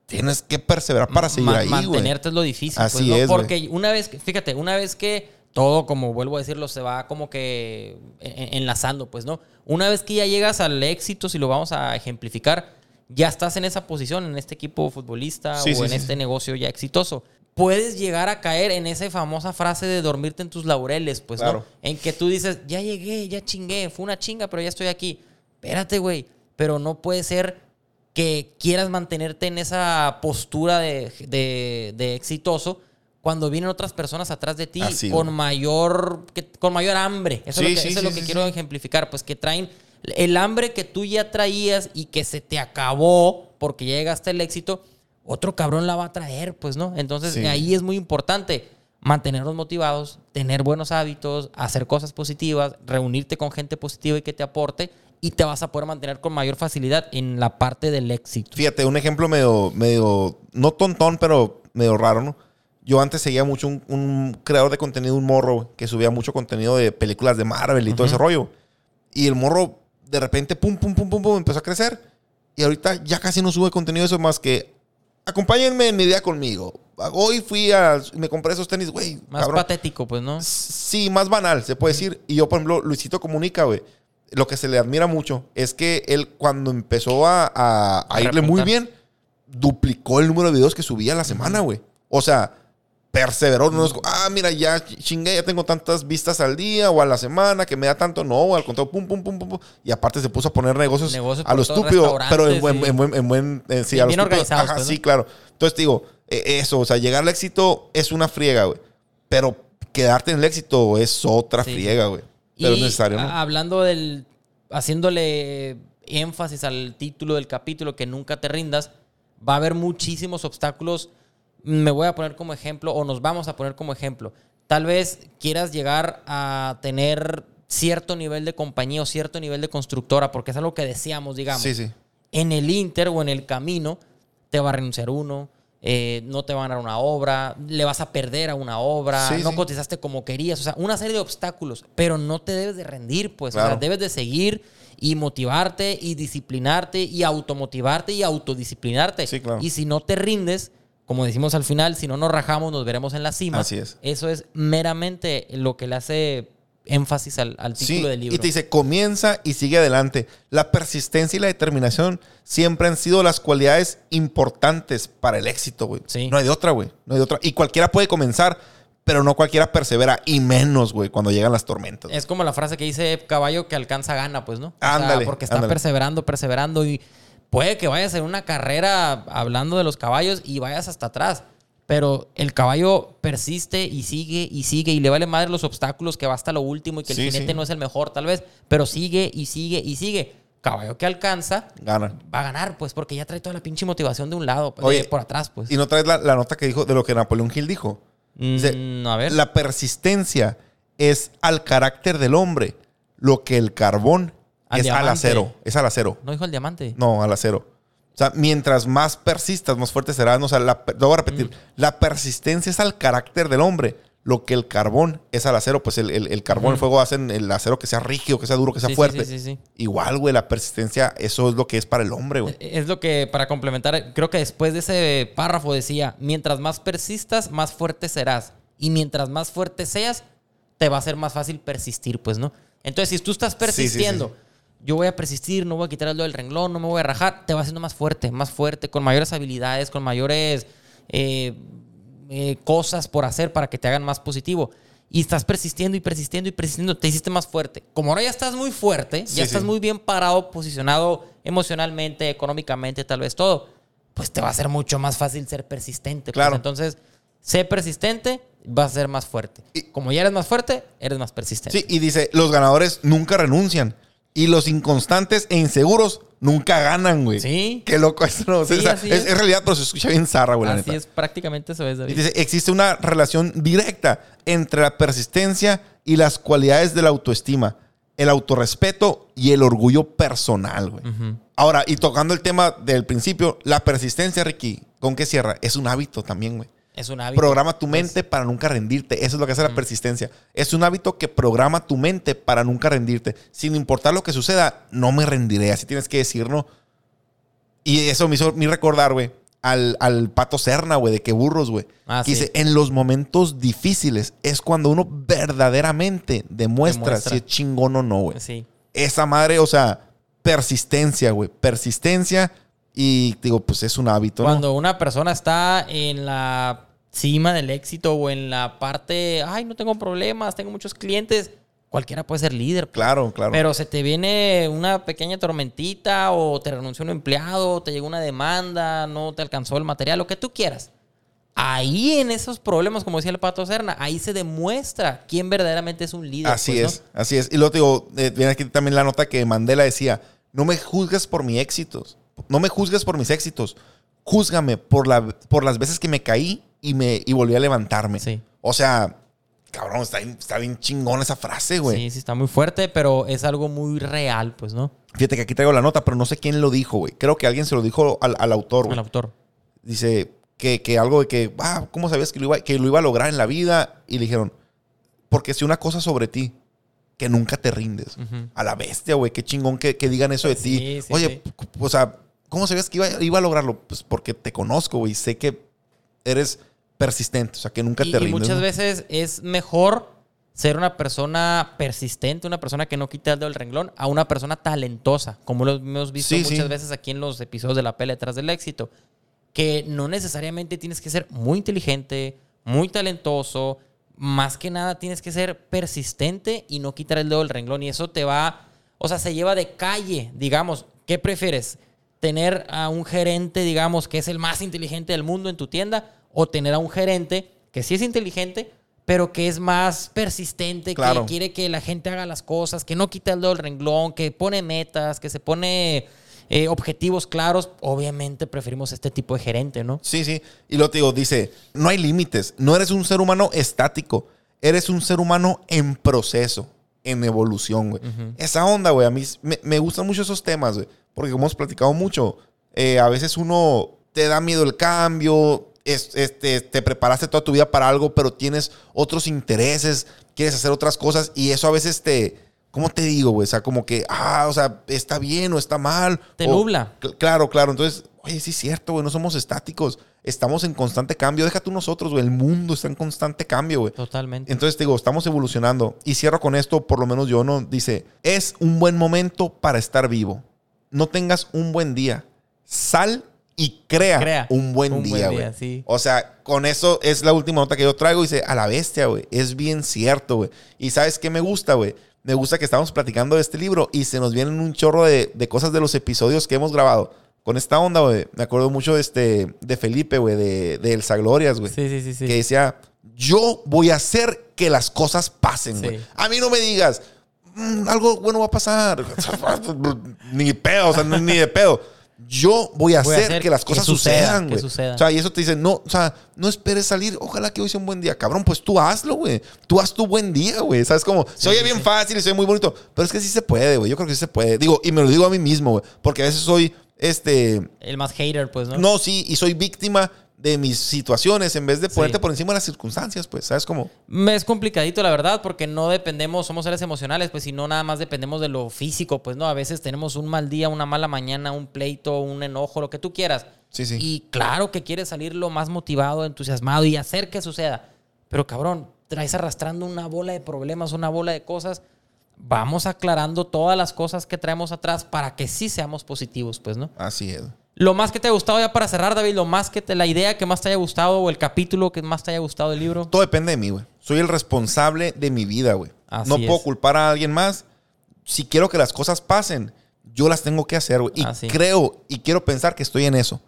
tienes que perseverar para seguir Ma- ahí. Mantenerte es lo difícil. pues, Así ¿no? es. Porque una vez, que, fíjate, una vez que todo, como vuelvo a decirlo, se va como que en- enlazando, pues, ¿no? Una vez que ya llegas al éxito, si lo vamos a ejemplificar, ya estás en esa posición, en este equipo futbolista Sí, o sí, en sí, este negocio ya exitoso. Puedes llegar a caer en esa famosa frase de dormirte en tus laureles, pues, Claro. ¿no? En que tú dices, ya llegué, ya chingué, fue una chinga, pero ya estoy aquí. Espérate, güey. Pero no puede ser que quieras mantenerte en esa postura de, de- de exitoso cuando vienen otras personas atrás de ti Así, con güey. mayor que- con mayor hambre. Eso Sí, es lo que, sí, eso es sí, lo que sí, quiero ejemplificar, pues que traen el hambre que tú ya traías y que se te acabó porque ya llegaste al éxito, otro cabrón la va a traer, pues, ¿no? Entonces ahí es muy importante mantenernos motivados, tener buenos hábitos, hacer cosas positivas, reunirte con gente positiva y que te aporte y te vas a poder mantener con mayor facilidad en la parte del éxito. Fíjate, un ejemplo medio, medio, no tontón, pero medio raro, ¿no? Yo antes seguía mucho un, un creador de contenido, un morro, que subía mucho contenido de películas de Marvel y todo ese rollo. Y el morro, de repente, pum, pum, pum, pum, pum, empezó a crecer. Y ahorita ya casi no sube contenido eso más que, acompáñenme en mi día conmigo. Hoy fui a, me compré esos tenis, güey. Más cabrón. patético, pues, ¿no? Sí, más banal, se puede decir. Y yo, por ejemplo, Luisito Comunica, güey. Lo que se le admira mucho es que él, cuando empezó a, a- irle muy bien, duplicó el número de videos que subía a la semana, güey. O sea, perseveró. No es, ah, mira, ya chingué, ya tengo tantas vistas al día o a la semana que me da tanto. No, al contrario, pum, pum, pum, pum. pum. Y aparte se puso a poner negocios, Negocios a lo estúpido, pero en buen, en buen, en buen- eh, sí, Bien- a lo bien estúpido. organizados, Ajá, pues, ¿no? sí, claro. Entonces digo, eh, eso, o sea, llegar al éxito es una friega, güey. Pero quedarte en el éxito es otra Sí, sí. friega, güey. Pero es necesario, ¿no? hablando del. haciéndole énfasis al título del capítulo, que nunca te rindas, va a haber muchísimos obstáculos. Me voy a poner como ejemplo, o nos vamos a poner como ejemplo. Tal vez quieras llegar a tener cierto nivel de compañía o cierto nivel de constructora, porque es algo que deseamos, digamos. Sí, sí. En el Inter o en el camino, te va a renunciar uno, eh, no te van a dar una obra, le vas a perder a una obra, Sí, no sí. cotizaste como querías, o sea, una serie de obstáculos, pero no te debes de rendir, pues, o sea, debes de seguir y motivarte y disciplinarte y automotivarte y autodisciplinarte. Sí, claro. Y si no te rindes, como decimos al final, si no nos rajamos, nos veremos en la cima. Así es. Eso es meramente lo que le hace énfasis al, al título Sí, del libro. y te dice, comienza y sigue adelante. La persistencia y la determinación siempre han sido las cualidades importantes para el éxito, güey. Sí. No hay de otra, güey. No hay de otra. Y cualquiera puede comenzar, pero no cualquiera persevera. Y menos, güey, cuando llegan las tormentas. Es como la frase que dice caballo que alcanza gana, pues, ¿no? O sea, Ándale, porque está ándale. perseverando, perseverando y puede que vayas en una carrera hablando de los caballos y vayas hasta atrás. Pero el caballo persiste y sigue y sigue y le vale madre los obstáculos que va hasta lo último y que Sí, el jinete sí. no es el mejor tal vez, pero sigue y sigue y sigue. Caballo que alcanza Gana. va a ganar, pues, porque ya trae toda la pinche motivación de un lado, pues, Oye, de por atrás, pues. Y no traes la, la nota que dijo de lo que Napoleón Hill dijo. Dice, Mm, a ver. La persistencia es al carácter del hombre lo que el carbón Al es al acero. Es al acero. ¿No dijo el diamante? No, al acero. O sea, mientras más persistas, más fuerte serás. O sea, la, lo voy a repetir. La persistencia es al carácter del hombre. Lo que el carbón es al acero. Pues el, el- el carbón, el fuego hacen el acero que sea rígido, que sea duro, que sea Sí, fuerte. sí, sí, sí. Igual, güey, la persistencia, eso es lo que es para el hombre, güey. Es lo que, para complementar, creo que después de ese párrafo decía, mientras más persistas, más fuerte serás. Y mientras más fuerte seas, te va a ser más fácil persistir, pues, ¿no? Entonces, si tú estás persistiendo, yo voy a persistir, no voy a quitar el dedo del renglón, no me voy a rajar, te va haciendo más fuerte, más fuerte, con mayores habilidades, con mayores eh, eh, cosas por hacer para que te hagan más positivo. Y estás persistiendo y persistiendo y persistiendo, te hiciste más fuerte. Como ahora ya estás muy fuerte, Sí, ya estás sí. muy bien parado, posicionado emocionalmente, económicamente, tal vez todo, pues te va a ser mucho más fácil ser persistente. pues. Claro. Entonces, sé persistente, vas a ser más fuerte. Y- Como ya eres más fuerte, eres más persistente. Sí, y dice, los ganadores nunca renuncian. Y los inconstantes e inseguros nunca ganan, güey. Sí. Qué loco esto, ¿no? O sea, Sí, o sea, así es, es. es realidad, pero se escucha bien zarra, güey, la Así neta. es, prácticamente eso es, Y David. dice, existe una relación directa entre la persistencia y las cualidades de la autoestima, el autorrespeto y el orgullo personal, güey. Ahora, y tocando el tema del principio, la persistencia, Ricky, ¿con qué cierra? Es un hábito también, güey. Es un hábito. Programa tu Es- mente para nunca rendirte. Eso es lo que hace la persistencia. Es un hábito que programa tu mente para nunca rendirte. Sin importar lo que suceda, no me rendiré. Así tienes que decir, ¿no? Y eso me hizo me recordar, güey, al, al pato Serna, güey, de que burros, güey. Ah, que sí. dice, en los momentos difíciles es cuando uno verdaderamente demuestra, Demuestra. si es chingón o no, güey. Sí. Esa madre, o sea, persistencia, güey. Persistencia y digo, pues es un hábito, ¿no? Cuando una persona está en la cima del éxito o en la parte, ay, no tengo problemas, tengo muchos clientes, cualquiera puede ser líder. pues. Claro, claro. Pero se te viene una pequeña tormentita o te renunció un empleado, te llegó una demanda, no te alcanzó el material, lo que tú quieras. Ahí en esos problemas, como decía el Pato Serna, ahí se demuestra quién verdaderamente es un líder. Así pues, ¿no? es, así es. Y luego te digo, eh, viene aquí también la nota que Mandela decía, no me juzgues por mis éxitos, no me juzgues por mis éxitos, júzgame por, la, por las veces que me caí y, me, y volví a levantarme. Sí. O sea, cabrón, está bien, está bien chingón esa frase, güey. Sí, sí, está muy fuerte, pero es algo muy real, pues, ¿no? Fíjate que aquí traigo la nota, pero no sé quién lo dijo, güey. Creo que alguien se lo dijo al, al autor, güey. El autor. Dice que, que algo de que, ah, ¿cómo sabías que lo, iba, que lo iba a lograr en la vida? Y le dijeron, porque si una cosa sobre ti, que nunca te rindes. A la bestia, güey, qué chingón que, que digan eso de Sí, ti. sí, Oye, sí. o sea, ¿cómo sabías que iba, iba a lograrlo? Pues porque te conozco, güey. Sé que eres persistente, o sea, que nunca Y, te y rindes. muchas ¿no? veces es mejor ser una persona persistente, una persona que no quita el dedo del renglón, a una persona talentosa, como lo hemos visto Sí, muchas sí. veces aquí en los episodios de la pelea detrás del éxito. Que no necesariamente tienes que ser muy inteligente, muy talentoso, más que nada tienes que ser persistente y no quitar el dedo del renglón. Y eso te va, o sea, se lleva de calle, digamos. ¿Qué prefieres? ¿Tener a un gerente, digamos, que es el más inteligente del mundo en tu tienda? ¿O tener a un gerente que sí es inteligente, pero que es más persistente, Claro. que quiere que la gente haga las cosas, que no quita el dedo del renglón, que pone metas, que se pone eh, objetivos claros? Obviamente preferimos este tipo de gerente, ¿no? Sí, sí. Y luego te digo, dice, no hay límites. No eres un ser humano estático. Eres un ser humano en proceso, en evolución, güey. Esa onda, güey, a mí me, me gustan mucho esos temas, güey. Porque como hemos platicado mucho, eh, a veces uno te da miedo el cambio, es- este, te preparaste toda tu vida para algo, pero tienes otros intereses, quieres hacer otras cosas y eso a veces te... ¿Cómo te digo, güey? O sea, como que, ah, o sea, está bien o está mal. Te o- nubla. Cl- Claro, claro. Entonces, oye, sí es cierto, güey, no somos estáticos. estamos en constante cambio. Deja tú nosotros, güey. El mundo está en constante cambio, güey. Totalmente. Entonces te digo, estamos evolucionando. Y cierro con esto, por lo menos yo, ¿no? Dice, es un buen momento para estar vivo. No tengas un buen día. Sal y crea, Crea un buen un día, güey. sí. O sea, con eso es la última nota que yo traigo. Dice, a la bestia, güey. Es bien cierto, güey. Y ¿sabes qué me gusta, güey? Me gusta que estamos platicando de este libro y se nos vienen un chorro de, de cosas de los episodios que hemos grabado. Con esta onda, güey. Me acuerdo mucho de, este, de Felipe, güey, de, de Elsa Glorias, güey Sí, sí, sí, sí. que decía, yo voy a hacer que las cosas pasen, Sí. güey. A mí no me digas, "Mm, algo bueno va a pasar. ni pedo, o sea, ni de pedo. Yo voy a, Voy a hacer, hacer que las que cosas suceda, sucedan, que güey. suceda. O sea, y eso te dice, no, o sea, no esperes salir. Ojalá que hoy sea un buen día. Cabrón, pues tú hazlo, güey. Tú haz tu buen día, güey. ¿Sabes cómo? se oye bien fácil y se oye muy bonito. Pero es que sí se puede, güey. Yo creo que sí se puede. Digo, y me lo digo a mí mismo, güey. Porque a veces soy, este, El más hater, pues, ¿no? no, sí, y soy víctima de mis situaciones en vez de Sí. ponerte por encima de las circunstancias, pues, ¿sabes cómo? Me Es complicadito, la verdad, porque no dependemos, somos seres emocionales, pues, si no nada más dependemos de lo físico, pues, ¿no? A veces tenemos un mal día, una mala mañana, un pleito, un enojo, lo que tú quieras. Sí, sí. Y claro que quieres salir lo más motivado, entusiasmado y hacer que suceda. Pero cabrón, traes arrastrando una bola de problemas, una bola de cosas. Vamos aclarando todas las cosas que traemos atrás para que sí seamos positivos, pues, ¿no? Así es. Lo más que te ha gustado ya para cerrar, David, lo más que te, la idea que más te haya gustado o el capítulo que más te haya gustado del libro. Todo depende de mí, güey. Soy el responsable de mi vida, güey. Así No puedo culpar a alguien más. Si quiero que las cosas pasen, yo las tengo que hacer, güey. Y Así. creo y quiero pensar que estoy en eso.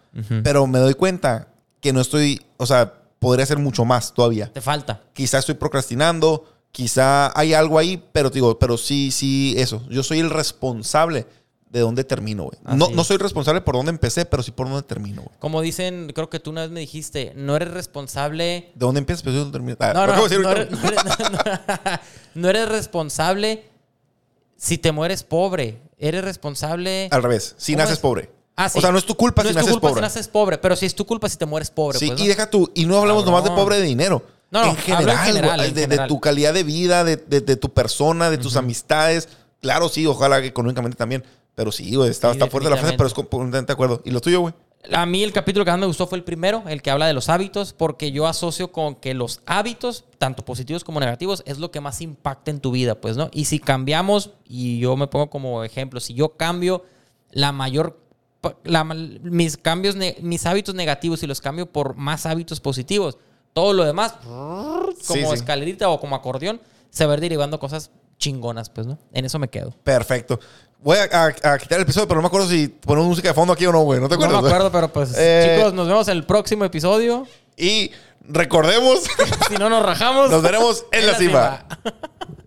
Pero me doy cuenta que no estoy, o sea, podría hacer mucho más todavía. Te falta. Quizá estoy procrastinando, quizá hay algo ahí, pero te digo, pero sí, sí, eso. Yo soy el responsable de dónde termino, güey. No, no soy responsable por dónde empecé, pero sí por dónde termino, güey. Como dicen, creo que tú una vez me dijiste, no eres responsable. ¿De dónde empiezas? Pero dónde termino. Ah, No, no, no no eres- no- no eres responsable si te mueres pobre. Eres responsable. Al revés, si ¿Cómo naces es? pobre. Ah, sí. O sea, no es tu culpa No si es tu naces culpa pobre. si naces pobre, pero sí es tu culpa si te mueres pobre. Sí, pues, y deja tú, y no hablamos nomás de pobre de dinero. No, no, en general, en de, tu calidad de vida, de, de- de tu persona, de tus amistades. Claro, sí, ojalá que económicamente también. Pero sí, güey, está, Sí, está fuerte la frase, pero es completamente de acuerdo. ¿Y lo tuyo, güey? A mí el capítulo que más me gustó fue el primero, el que habla de los hábitos, porque yo asocio con que los hábitos, tanto positivos como negativos, es lo que más impacta en tu vida, pues, ¿no? Y si cambiamos, y yo me pongo como ejemplo, si yo cambio la mayor, la mis cambios, mis hábitos negativos y los cambio por más hábitos positivos, todo lo demás, como Sí, sí. escalerita o como acordeón, se va a ir derivando cosas chingonas, pues, ¿no? En eso me quedo. Perfecto. Voy a, a- a quitar el episodio, pero no me acuerdo si ponemos música de fondo aquí o no, güey. ¿No te No acuerdas? me acuerdo, pero pues, Eh, chicos, nos vemos en el próximo episodio. Y recordemos, Si no nos rajamos. nos veremos en, la cima. cima.